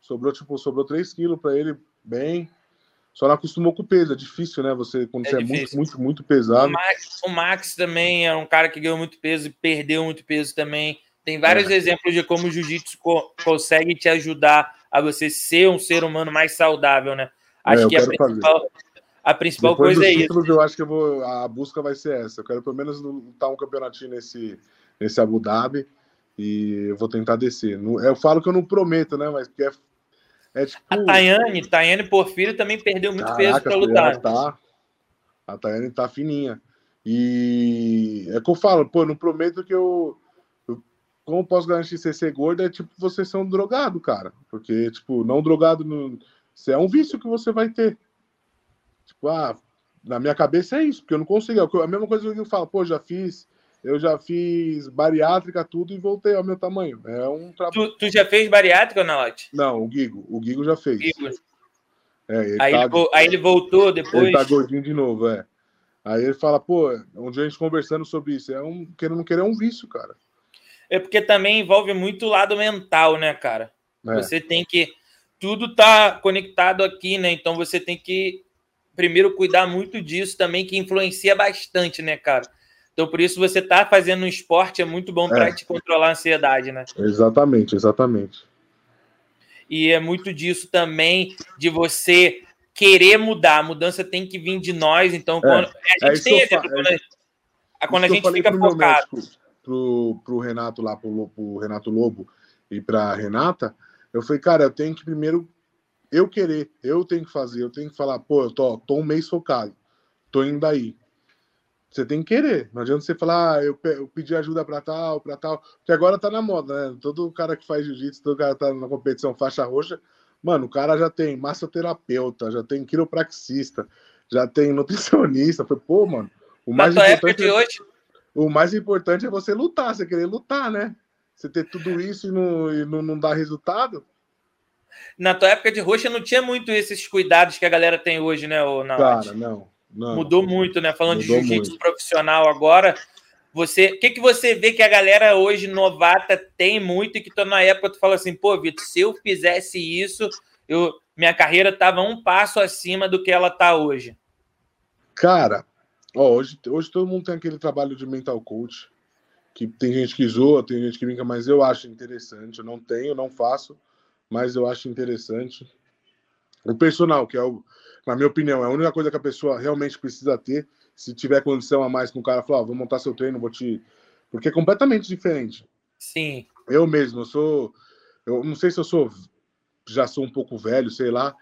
Sobrou, tipo, sobrou 3 quilos para ele, bem. Só não acostumou com o peso, é difícil, né? Você, quando é você difícil. é muito, muito, muito pesado. O Max, o Max, também é um cara que ganhou muito peso e perdeu muito peso também. Tem vários é. exemplos de como o jiu-jitsu co consegue te ajudar a você ser um ser humano mais saudável, né? Acho é, que a principal, a principal coisa é isso. Eu acho que eu vou, a busca vai ser essa. Eu quero pelo menos lutar um campeonatinho nesse, nesse Abu Dhabi e eu vou tentar descer. Eu falo que eu não prometo, né? Mas porque é, é tipo. A Tayane, Tayane Porfírio também perdeu muito Caraca, peso para lutar. Tá, a Tayane tá fininha. E é que eu falo, pô, eu não prometo que eu. eu como posso garantir você ser gordo? É tipo você ser um drogado, cara. Porque, tipo, não drogado. No, você é um vício que você vai ter. Tipo, ah, na minha cabeça é isso, porque eu não consigo. É a mesma coisa que eu falo, pô, já fiz eu já fiz bariátrica, tudo, e voltei ao meu tamanho. É um trabalho. Tu, tu, já fez bariátrica, Nalote? Não, o Guigo. O Guigo já fez. Guigo. É, ele aí, tá... ele, aí ele voltou depois. Ele tá gordinho de novo, é. Aí ele fala, pô, um dia a gente conversando sobre isso. É um querendo não querer é um vício, cara. É porque também envolve muito o lado mental, né, cara? É. Você tem que. Tudo tá conectado aqui, né? Então você tem que primeiro cuidar muito disso também, que influencia bastante, né, cara? Então, por isso, você tá fazendo um esporte é muito bom para é. te controlar a ansiedade, né? Exatamente, exatamente. E é muito disso também, de você querer mudar. A mudança tem que vir de nós. Então, é. quando, a gente é tem exemplo, quando, é a, quando a gente fica focado. Pro, pro Renato lá, pro, pro Renato Lobo e pra Renata, eu falei, cara, eu tenho que primeiro eu querer, eu tenho que fazer, eu tenho que falar, pô, eu tô, tô um mês focado, tô indo aí. Você tem que querer. Não adianta você falar, ah, eu, eu pedi ajuda para tal, para tal. Porque agora tá na moda, né? Todo cara que faz jiu-jitsu, todo cara tá na competição faixa roxa, mano, o cara já tem massoterapeuta, já tem quiropraxista, já tem nutricionista. Foi, pô, mano, o mais importante. É, hoje... O mais importante é você lutar, você querer lutar, né? Você ter tudo isso e não, e não, não dar resultado. na tua época de roxa não tinha muito esses cuidados que a galera tem hoje, né, na Cara, não, não. Mudou muito, né? Falando Mudou de jiu-jitsu profissional agora, você, o que, que você vê que a galera hoje novata tem muito e que tu na época tu fala assim, pô, Vitor, se eu fizesse isso, eu minha carreira tava um passo acima do que ela tá hoje. Cara, ó, hoje, hoje todo mundo tem aquele trabalho de mental coach, que tem gente que zoa, tem gente que brinca, mas eu acho interessante. Eu não tenho, não faço, mas eu acho interessante. O personal, que é o, na minha opinião, é a única coisa que a pessoa realmente precisa ter. Se tiver condição a mais com o cara, falar, ah, vou montar seu treino, vou te. Porque é completamente diferente. Sim. Eu mesmo, eu sou. Eu não sei se eu sou. Já sou um pouco velho, sei lá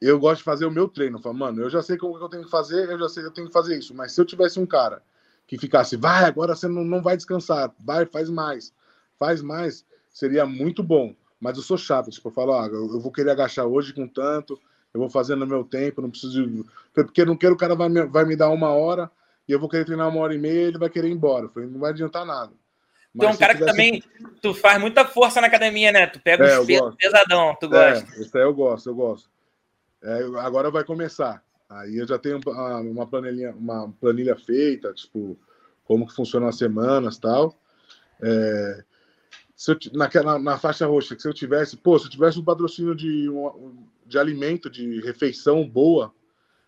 eu gosto de fazer o meu treino. Falo, mano, eu já sei como eu tenho que fazer, eu já sei que eu tenho que fazer isso. Mas se eu tivesse um cara que ficasse, vai, agora você não, não vai descansar, vai, faz mais, faz mais, seria muito bom. Mas eu sou chato, tipo, eu falo, ah, eu vou querer agachar hoje com tanto, eu vou fazer no meu tempo, não preciso. Porque eu não quero o cara vai me, vai me dar uma hora e eu vou querer treinar uma hora e meia e ele vai querer ir embora. Eu falei, não vai adiantar nada. Mas tu é um cara que também tu faz muita força na academia, né? Tu pega é, os pesos pesadão, tu é, gosta. Isso aí eu gosto, eu gosto. É, agora vai começar. Aí eu já tenho uma planilha, uma planilha feita, tipo, como que funciona as semanas tal. É, se eu, naquela, na faixa roxa, que se eu tivesse, pô, se eu tivesse um patrocínio de, um, de alimento, de refeição boa,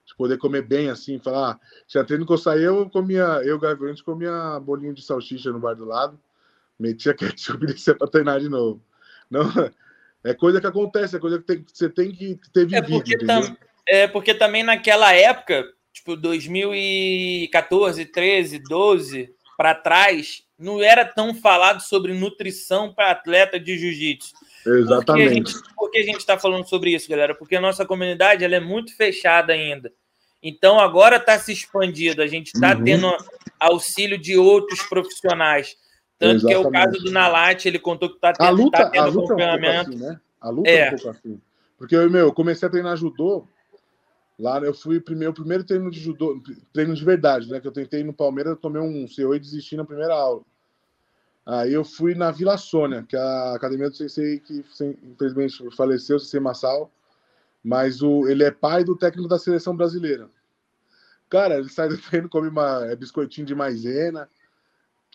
de poder comer bem assim, falar, ah, já treino que eu saí, eu comia, eu, Gaviões, comia bolinho de salsicha no bar do lado, metia (laughs) ketchup e descia pra treinar de novo. Não, é coisa que acontece, é coisa que, tem, que você tem que ter é vivido. É porque, tam, é porque também naquela época, tipo 2014, 13, 12 para trás, não era tão falado sobre nutrição para atleta de jiu-jitsu. Exatamente. Por que a gente está falando sobre isso, galera? Porque a nossa comunidade ela é muito fechada ainda. Então agora está se expandindo, a gente está uhum. tendo auxílio de outros profissionais. Tanto Exatamente. que é o caso do Nalat, ele contou que está tendo, a luta, tá tendo a luta acompanhamento. É um assim, né? A luta é. é. um pouco assim. Porque eu, meu, eu comecei a treinar judô. Lá eu fui primeiro, primeiro treino de judô, treino de verdade, né? Que eu tentei no Palmeiras, eu tomei um CO e desisti na primeira aula. Aí eu fui na Vila Sônia, que é a academia do Sensei, que infelizmente faleceu, Sensei Massal. Mas o, ele é pai do técnico da seleção brasileira. Cara, ele sai do treino, come uma, é biscoitinho de maisena,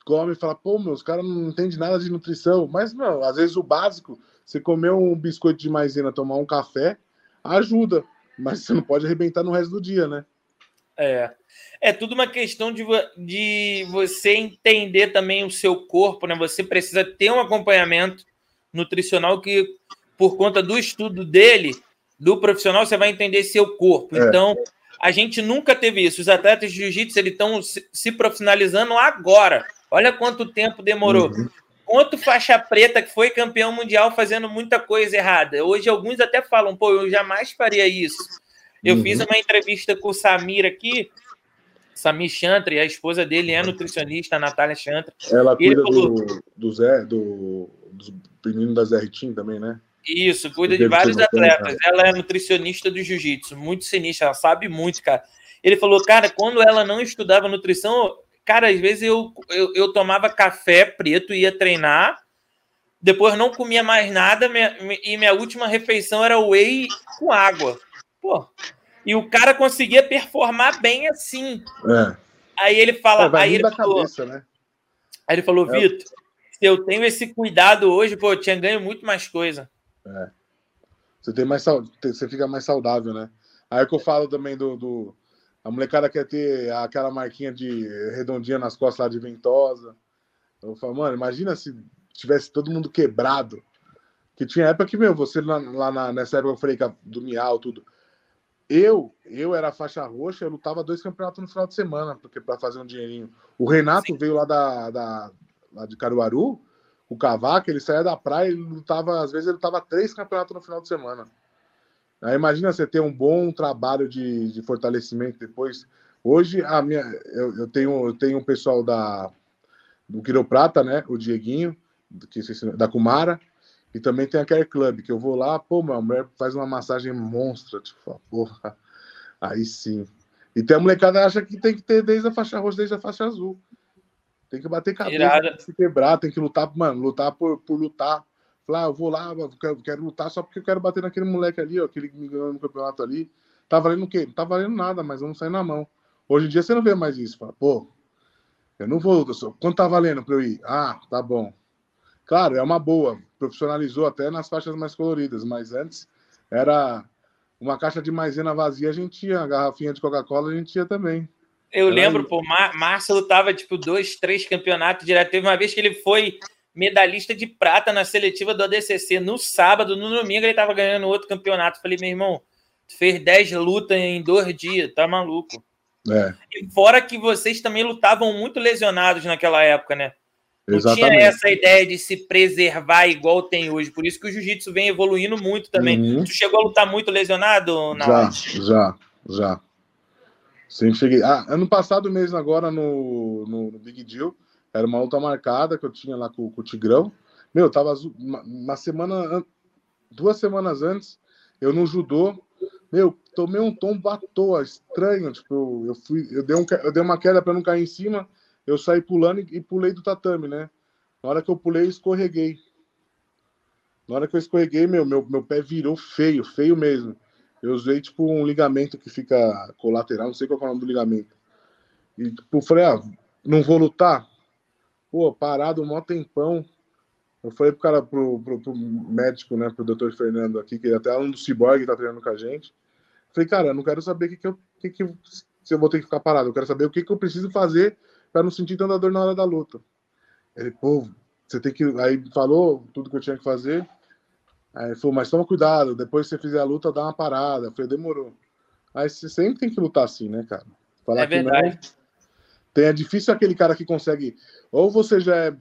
come e fala, pô, meus caras não entendem nada de nutrição. Mas, não, às vezes o básico, você comer um biscoito de maisena, tomar um café, ajuda. Mas você não pode arrebentar no resto do dia, né? É. É tudo uma questão de, de você entender também o seu corpo, né? Você precisa ter um acompanhamento nutricional que, por conta do estudo dele, do profissional, você vai entender seu corpo. É. Então, a gente nunca teve isso. Os atletas de jiu-jitsu estão se profissionalizando agora. Olha quanto tempo demorou. Uhum. Quanto faixa preta que foi campeão mundial fazendo muita coisa errada. Hoje alguns até falam, pô, eu jamais faria isso. Eu uhum. fiz uma entrevista com o Samir aqui, Samir Chantre, a esposa dele é nutricionista, a Natália Chantre. Ela cuida falou, do, do Zé, do, dos meninos da Zé Ritim também, né? Isso, cuida de vários atletas. Ela é nutricionista do jiu-jitsu, muito sinistra, ela sabe muito, cara. Ele falou, cara, quando ela não estudava nutrição, Cara, às vezes eu, eu, eu tomava café preto, ia treinar, depois não comia mais nada minha, e minha última refeição era whey com água. Pô, e o cara conseguia performar bem assim. É. Aí ele fala. Aí ele falou, cabeça, né? Aí ele falou, é. Vitor, se eu tenho esse cuidado hoje, pô, eu tinha ganho muito mais coisa. É. Você tem mais você fica mais saudável, né? Aí é que eu falo também do, do, a molecada quer ter aquela marquinha de redondinha nas costas lá de ventosa. Eu falo, mano, imagina se tivesse todo mundo quebrado. Que tinha época que, meu, você lá, lá na, nessa época eu falei que do Miau, tudo. Eu, eu era faixa roxa, eu lutava dois campeonatos no final de semana, porque para fazer um dinheirinho. O Renato Sim. veio lá da, da lá de Caruaru, o Cavaco, ele saía da praia, ele lutava, às vezes ele lutava três campeonatos no final de semana. Aí imagina você ter um bom trabalho de, de fortalecimento depois. Hoje a minha, eu, eu, tenho eu tenho um pessoal da do Quiroprata, né? O Dieguinho, que, da Kumara, e também tem a Care Club, que eu vou lá, pô, minha mulher faz uma massagem monstra, tipo, porra, aí sim. E tem a molecada acha que tem que ter desde a faixa roxa, desde a faixa azul. Tem que bater cabeça, tem que se quebrar, tem que lutar, mano, lutar por, por lutar. Falar, ah, eu vou lá, eu quero, quero, lutar só porque eu quero bater naquele moleque ali, ó, aquele que me ganhou no campeonato ali. Tá valendo o quê? Não tá valendo nada, mas vamos sair na mão. Hoje em dia você não vê mais isso. Fala, pô, eu não vou, eu quanto tá valendo para eu ir? Ah, tá bom. Claro, é uma boa. Profissionalizou até nas faixas mais coloridas, mas antes era uma caixa de maisena vazia, a gente tinha, a garrafinha de Coca-Cola a gente tinha também. Eu era lembro, aí. pô, Mar Márcio tava tipo dois, três campeonatos direto. Teve uma vez que ele foi medalhista de prata na seletiva do ADCC no sábado, no domingo ele tava ganhando outro campeonato. Falei, meu irmão, fez 10 lutas em dois dias, tá maluco. É. E fora que vocês também lutavam muito lesionados naquela época, né? Não Exatamente. tinha essa ideia de se preservar igual tem hoje. Por isso que o jiu-jitsu vem evoluindo muito também. Uhum. Tu chegou a lutar muito lesionado? Já, já, já. Sempre cheguei. Ah, ano passado mesmo, agora no, no, no, Big Deal, era uma luta marcada que eu tinha lá com, com o Tigrão. Meu, eu tava uma semana, duas semanas antes, eu no judô, meu, tomei um tombo à toa, estranho. Tipo, eu, fui, eu, dei um, eu dei uma queda para não cair em cima eu saí pulando e, e pulei do tatame, né? Na hora que eu pulei, eu escorreguei. Na hora que eu escorreguei, meu, meu, meu pé virou feio, feio mesmo. Eu usei, tipo, um ligamento que fica colateral, não sei qual é o nome do ligamento. E, tipo, falei, ah, não vou lutar? Pô, parado um maior tempão. Eu falei pro cara, pro, pro, pro, médico, né, pro doutor Fernando aqui, que é até um do Cyborg tá treinando com a gente. Falei, cara, eu não quero saber o que, que, eu, que, que se eu vou ter que ficar parado. Eu quero saber o que, que eu preciso fazer para não sentir tanta dor na hora da luta. Ele, pô, você tem que. Aí falou tudo que eu tinha que fazer. Aí ele falou, mas toma cuidado, depois que você fizer a luta, dá uma parada. Eu falei, demorou. Aí você sempre tem que lutar assim, né, cara? Falar é verdade. Não, tem, é difícil aquele cara que consegue. Ou você já é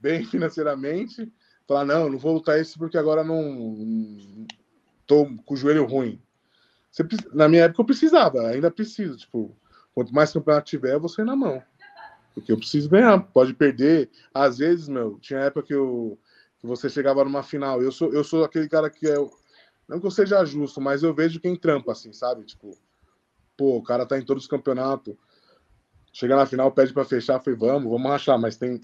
bem (laughs) financeiramente, falar, não, não vou lutar esse porque agora não. tô com o joelho ruim. Você, na minha época eu precisava, ainda preciso. Tipo, quanto mais campeonato tiver, sair na mão. Porque eu preciso ganhar, pode perder. Às vezes, meu, tinha época que, eu, que você chegava numa final. Eu sou, eu sou aquele cara que é. Não que eu seja justo, mas eu vejo quem trampa, assim, sabe? Tipo, pô, o cara tá em todos os campeonatos. Chega na final, pede para fechar, foi vamos, vamos rachar, mas tem.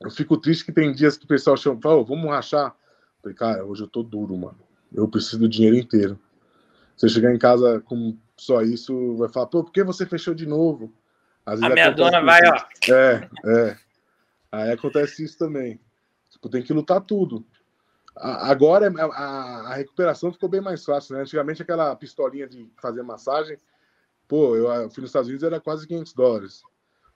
Eu fico triste que tem dias que o pessoal chama, fala, oh, vamos rachar. falei, cara, hoje eu tô duro, mano. Eu preciso do dinheiro inteiro. Você chegar em casa com só isso, vai falar, pô, por que você fechou de novo? Às vezes a minha dona vai, ó. É, é. Aí acontece isso também. Tipo, tem que lutar tudo. Agora a, a, recuperação ficou bem mais fácil, né? Antigamente aquela pistolinha de fazer massagem, pô, eu fui nos Estados Unidos era quase 500 dólares.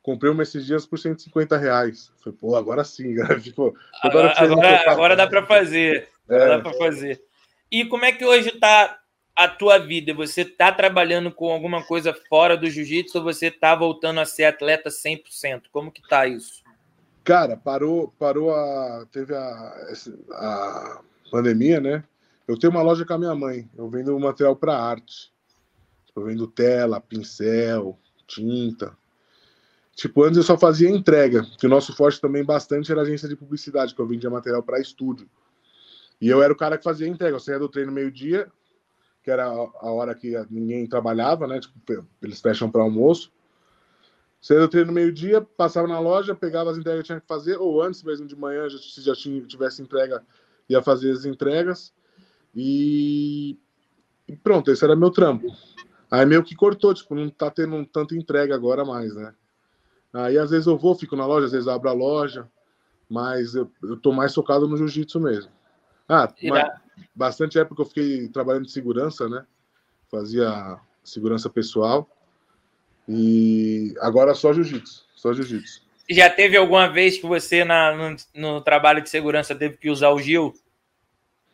Comprei uma esses dias por 150 reais. Falei, pô, agora sim, (laughs) cara. Tipo, agora, agora, agora dá para fazer. É. Dá para fazer. E como é que hoje tá a tua vida? Você tá trabalhando com alguma coisa fora do jiu-jitsu ou você tá voltando a ser atleta 100%? Como que tá isso? Cara, parou, parou a teve a, a pandemia, né? Eu tenho uma loja com a minha mãe. Eu vendo material para arte. Eu vendo tela, pincel, tinta. Tipo, antes eu só fazia entrega, que o nosso forte também bastante era agência de publicidade, que eu vendia material para estúdio. E eu era o cara que fazia entrega. Eu saía do treino meio-dia, que era a hora que ninguém trabalhava, né? Tipo, eles fecham para almoço. Saía do treino meio-dia, passava na loja, pegava as entregas que tinha que fazer, ou antes mesmo de manhã, se já tinha, tivesse entrega, ia fazer as entregas. E... e, pronto, esse era meu trampo. Aí meio que cortou, tipo, não tá tendo tanta entrega agora mais, né? Aí às vezes eu vou, fico na loja, às vezes abro a loja, mas eu, eu tô mais focado no jiu-jitsu mesmo. Ah, mas, bastante época eu fiquei trabalhando de segurança, né? Fazia segurança pessoal. E agora só jiu-jitsu, só jiu-jitsu. Já teve alguma vez que você na, no, no, trabalho de segurança teve que usar o Gil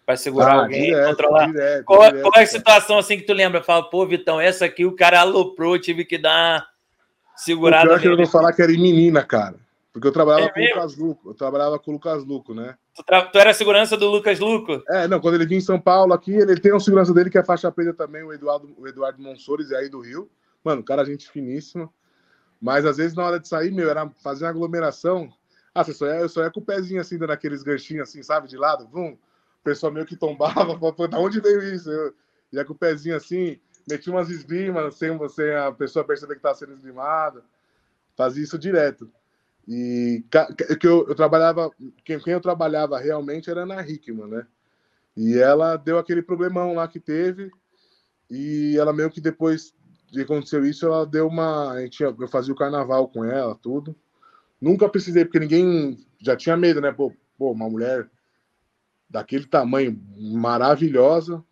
para segurar ah, alguém, direto, controlar? Direto, qual, direto, qual, é a situação assim que tu lembra? Fala, pô, Vitão, essa aqui o cara aloprou, tive que dar uma segurada. O pior é que eu vou falar que era em menina, cara. Porque eu trabalhava é com o Lucas Luco, eu trabalhava com o Lucas Luco, né? Tu, tra... tu era segurança do Lucas Luco? É, não, quando ele vinha em São Paulo aqui, ele tem um segurança dele que é faixa preta também, o Eduardo, o Eduardo Monsores, aí do Rio. Mano, cara, gente finíssima. Mas às vezes na hora de sair, meu, era fazer uma aglomeração. Ah, você só ia, eu só ia com o pezinho assim, dando aqueles ganchinhos assim, sabe, de lado. Vum, pessoal meio que tombava, (laughs) pô, da onde veio isso? Eu ia com o pezinho assim, metia umas esgrimas sem, sem a pessoa perceber que estava sendo esgrimada. Fazia isso direto. E que eu, eu trabalhava, quem, quem, eu trabalhava realmente era na Hickman, né? E ela deu aquele problemão lá que teve, e ela meio que depois de aconteceu isso, ela deu uma. A gente, eu fazia o carnaval com ela, tudo. Nunca precisei, porque ninguém já tinha medo, né? Pô, pô uma mulher daquele tamanho, maravilhosa.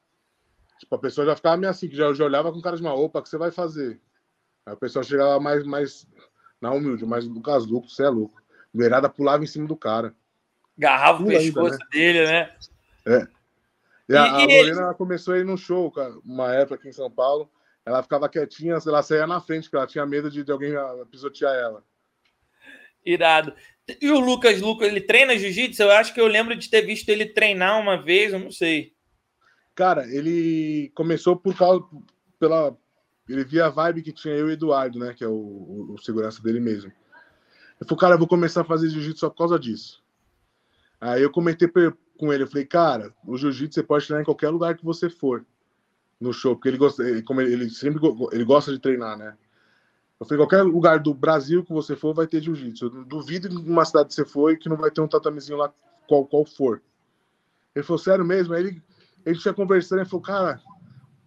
Tipo, a pessoa já ficava meio assim, que já, já olhava com cara de uma opa, que você vai fazer? Aí a pessoa chegava mais, mais na humilde, mas no caso, louco, você é louco. Mulherada pulava em cima do cara. Garrava o pescoço né? dele, né? É. E, e a, Lorena começou a ir no show, cara, uma época aqui em São Paulo. Ela ficava quietinha, ela saía na frente, porque ela tinha medo de, de alguém pisotear ela. Irado. E o Lucas Lucas, ele treina jiu-jitsu? Eu acho que eu lembro de ter visto ele treinar uma vez, eu não sei. Cara, ele começou por causa pela ele via a vibe que tinha eu e Eduardo, né, que é o, o, o segurança dele mesmo. Eu falei, cara, eu vou começar a fazer jiu-jitsu só por causa disso. Aí eu comentei com ele, eu falei, cara, o jiu-jitsu você pode treinar em qualquer lugar que você for no show, porque ele gosta, como ele, ele sempre ele gosta de treinar, né? Eu falei, qualquer lugar do Brasil que você for vai ter jiu-jitsu. Duvido numa cidade que você for que não vai ter um tatamezinho lá, qual, qual for. Ele falou, sério mesmo? Aí ele, ele tinha conversando, ele falou, cara,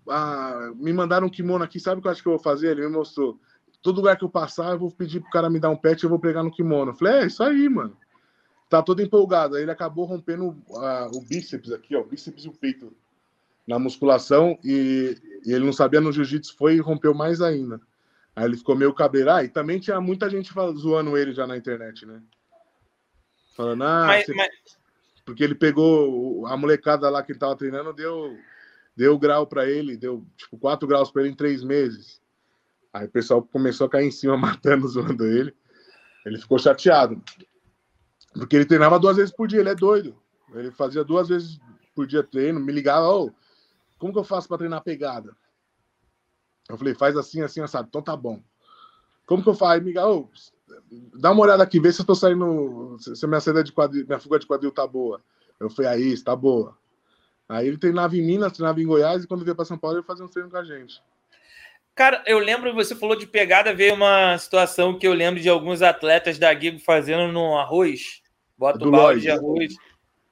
ah, me mandaram um kimono aqui, sabe o que eu acho que eu vou fazer? Ele me mostrou. Todo lugar que eu passar, eu vou pedir pro cara me dar um pet, eu vou pregar no kimono. Eu falei, é, isso aí, mano. Tá todo empolgado. Aí ele acabou rompendo uh, o bíceps aqui, ó, o bíceps e o peito na musculação e, e ele não sabia no jiu-jitsu, foi e rompeu mais ainda. Aí ele ficou meio cabreiro. Ah, e também tinha muita gente zoando ele já na internet, né? Falando, ah, mas, você... mas... porque ele pegou a molecada lá que ele tava treinando, deu, deu grau para ele, deu tipo 4 graus para ele em três meses. Aí o pessoal começou a cair em cima, (laughs) matando, zoando ele. Ele ficou chateado. Porque ele treinava duas vezes por dia, ele é doido. Ele fazia duas vezes por dia treino, me ligava, ô, oh, como que eu faço para treinar pegada? Eu falei, faz assim, assim, assado. Então tá bom. Como que eu faço? Amiga, oh, dá uma olhada aqui, vê se eu tô saindo. Se minha saída de quadril, minha fuga de quadril tá boa. Eu falei, aí, está boa. Aí ele treinava em Minas, treinava em Goiás, e quando veio para São Paulo, ele fazia um treino com a gente. Cara, eu lembro, você falou de pegada, veio uma situação que eu lembro de alguns atletas da Gigo fazendo no arroz. Bota é o balde de arroz.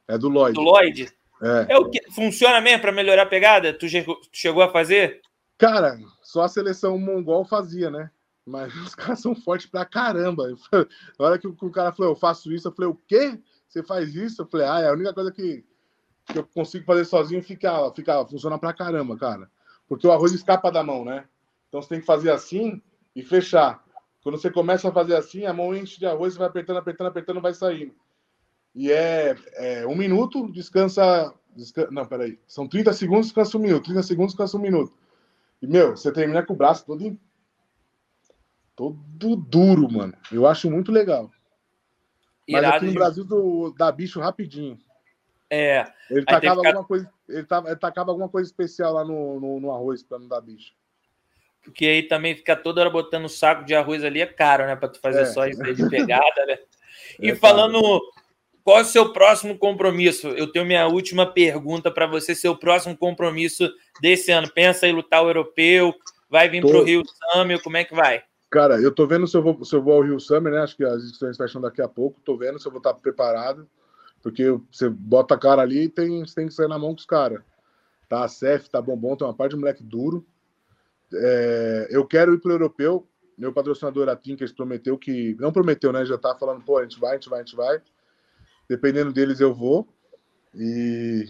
É do Lloyd. Do Lloyd. É. é o que funciona mesmo para melhorar a pegada? Tu chegou a fazer? Cara, só a seleção mongol fazia, né? Mas (laughs) os caras são fortes pra caramba. Na hora que o cara falou, eu faço isso, eu falei, o quê? Você faz isso? Eu falei, ah, é a única coisa que, que eu consigo fazer sozinho fica, fica, funciona pra caramba, cara. Porque o arroz escapa da mão, né? Então você tem que fazer assim e fechar. Quando você começa a fazer assim, a mão enche de arroz, você vai apertando, apertando, apertando, vai saindo. E é, é um minuto, descansa, descansa. Não, peraí. São 30 segundos, descansa um minuto. 30 segundos, descansa um minuto. E, meu, você termina com o braço todo, todo duro, mano. Eu acho muito legal. Mas Irado aqui no Brasil do, dá bicho rapidinho. É. Ele tacava, ficar... alguma coisa, ele, tava, ele tacava alguma coisa especial lá no, no, no arroz para não dar bicho. Porque aí também fica toda hora botando um saco de arroz ali é caro, né? Para tu fazer é. só isso aí de pegada, né? (laughs) E é falando. Qual é o seu próximo compromisso? Eu tenho minha última pergunta para você. Seu próximo compromisso desse ano? Pensa em lutar o europeu? Vai vir para o Rio Summer? Como é que vai? Cara, eu tô vendo se eu vou, se eu vou ao Rio Summer, né? Acho que as inscrições fecham daqui a pouco. Tô vendo se eu vou estar preparado. Porque você bota a cara ali e tem, tem que sair na mão com os caras. Tá a CEF, tá bom, tem uma parte de moleque duro. É, eu quero ir pro europeu. Meu patrocinador, a Tinkers, prometeu que. Não prometeu, né? Já tá falando, pô, a gente vai, a gente vai, a gente vai. Dependendo deles, eu vou. E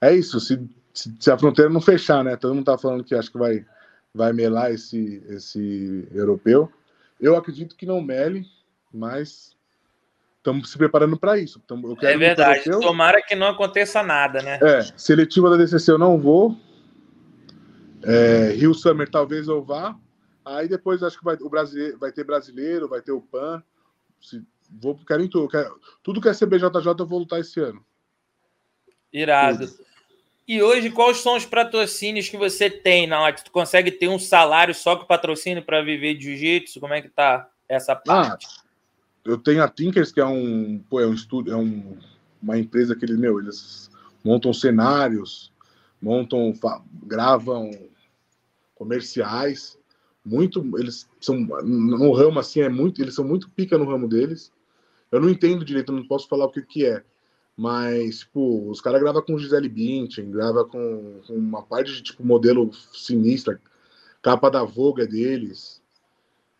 é isso. Se, se, se, a fronteira não fechar, né? Todo mundo tá falando que acho que vai, vai melar esse, esse europeu. Eu acredito que não mele, mas estamos se preparando para isso. Então, é verdade. Tomara que não aconteça nada, né? É, seletiva da DCC eu não vou. É, Rio Summer talvez eu vá. Aí depois acho que vai, o brasileiro, vai ter brasileiro, vai ter o PAN. Se Vou, quero em tudo. Quero, tudo que é CBJJ eu vou lutar esse ano. Irado. Tudo. E hoje, quais são os patrocínios que você tem na Tu consegue ter um salário só com patrocínio para viver de jiu-jitsu? Como é que tá essa ah, parte? Ah, eu tenho a Tinkers, que é um, pô, é um estúdio, é um, uma empresa que eles, meu, eles montam cenários, montam, gravam comerciais. muito, eles são no ramo assim é muito, eles são muito pica no ramo deles. Eu não entendo direito, não posso falar o que que é, mas tipo, os caras gravam com Gisele Bündchen, grava com, com, uma parte de tipo modelo sinistra, capa da Vogue é deles.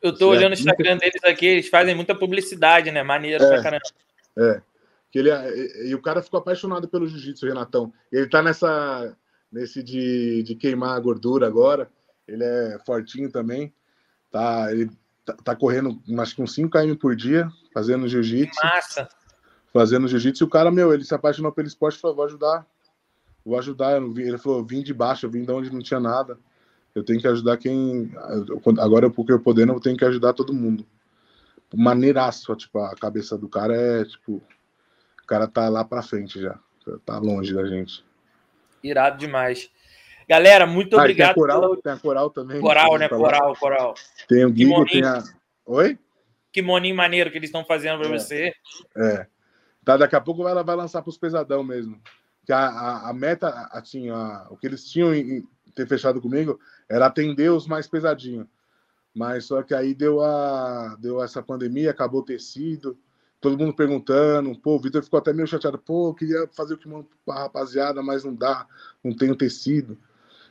Eu tô olhando o Instagram deles aqui, eles fazem muita publicidade, né? Maneiro é, pra caramba. É. Que ele, é, e, e o cara ficou apaixonado pelo jiu-jitsu, Renatão. Ele tá nessa nesse de, de queimar a gordura agora. Ele é fortinho também. Tá, ele tá, tá correndo acho que uns 5 km por dia, fazendo jiu-jitsu. Massa! Fazendo jiu-jitsu. E o cara, meu, ele se apaixonou pelo esporte e falou: vou ajudar. Vou ajudar. Ele falou: vim de baixo, eu vim de onde não tinha nada. Eu tenho que ajudar quem. Agora, porque eu podendo, eu tenho que ajudar todo mundo. Maneiraço, tipo, a cabeça do cara é tipo. O cara tá lá pra frente já. Tá longe da gente. Irado demais. Galera, muito ah, obrigado. Tem a, coral, pela... tem a coral também. Coral, né? Coral, coral. Tem o Guigo, tem a. Oi? Que moninho maneiro que eles estão fazendo para é. você. É. Tá, daqui a pouco ela vai lançar para os pesadão mesmo. Que a, a, a meta, assim, a, o que eles tinham em, ter fechado comigo era atender os mais pesadinhos. Mas só que aí deu, a, deu essa pandemia, acabou o tecido, todo mundo perguntando. Pô, o Vitor ficou até meio chateado. Pô, eu queria fazer o kimono pra rapaziada, mas não dá, não tenho tecido.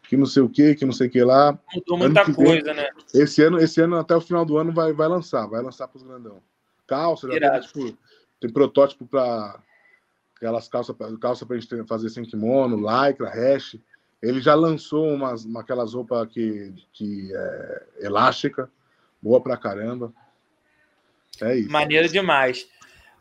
Que não sei o que, que não sei o que lá. Mudou muita coisa, vem, né? Esse ano, esse ano, até o final do ano, vai, vai lançar, vai lançar pros grandão. Calça, já tem, tipo, tem protótipo para aquelas calças, calça pra gente fazer sem kimono, lycra, hash. Ele já lançou umas, aquelas roupas que, que é elástica, boa pra caramba. É isso. Maneiro demais.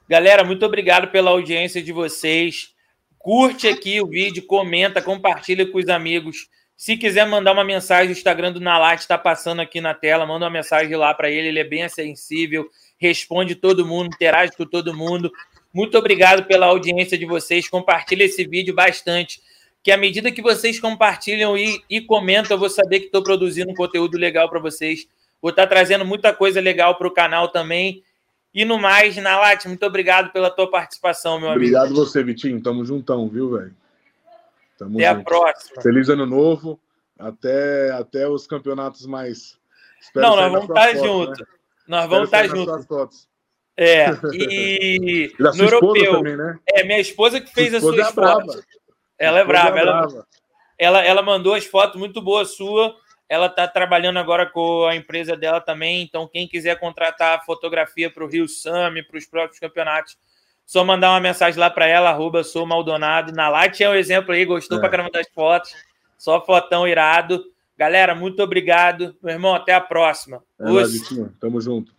Galera, muito obrigado pela audiência de vocês. Curte aqui o vídeo, comenta, compartilha com os amigos. Se quiser mandar uma mensagem, o Instagram do Nalat está passando aqui na tela. Manda uma mensagem lá para ele, ele é bem sensível, responde todo mundo, interage com todo mundo. Muito obrigado pela audiência de vocês. Compartilha esse vídeo bastante que à medida que vocês compartilham e, e comentam, eu vou saber que estou produzindo um conteúdo legal para vocês. Vou estar tá trazendo muita coisa legal para o canal também. E no mais, Nalat, muito obrigado pela tua participação, meu amigo. Obrigado você, Vitinho. Tamo juntão, viu, velho? Até junto. a próxima. Feliz ano novo. Até, até os campeonatos mais. Espero Não, nós vamos estar tá juntos. Né? Nós vamos estar tá juntos. É, (laughs) e no europeu. Também, né? É, minha esposa que fez sua as suas é fotos. Ela é brava. É ela, ela, ela mandou as fotos muito boas sua. Ela está trabalhando agora com a empresa dela também. Então, quem quiser contratar fotografia para o Rio Sami, para os próprios campeonatos, só mandar uma mensagem lá para ela, arroba sou Maldonado. Na Light é um exemplo aí, gostou é. para caramba das fotos. Só fotão irado. Galera, muito obrigado. Meu irmão, até a próxima. É, Tamo junto.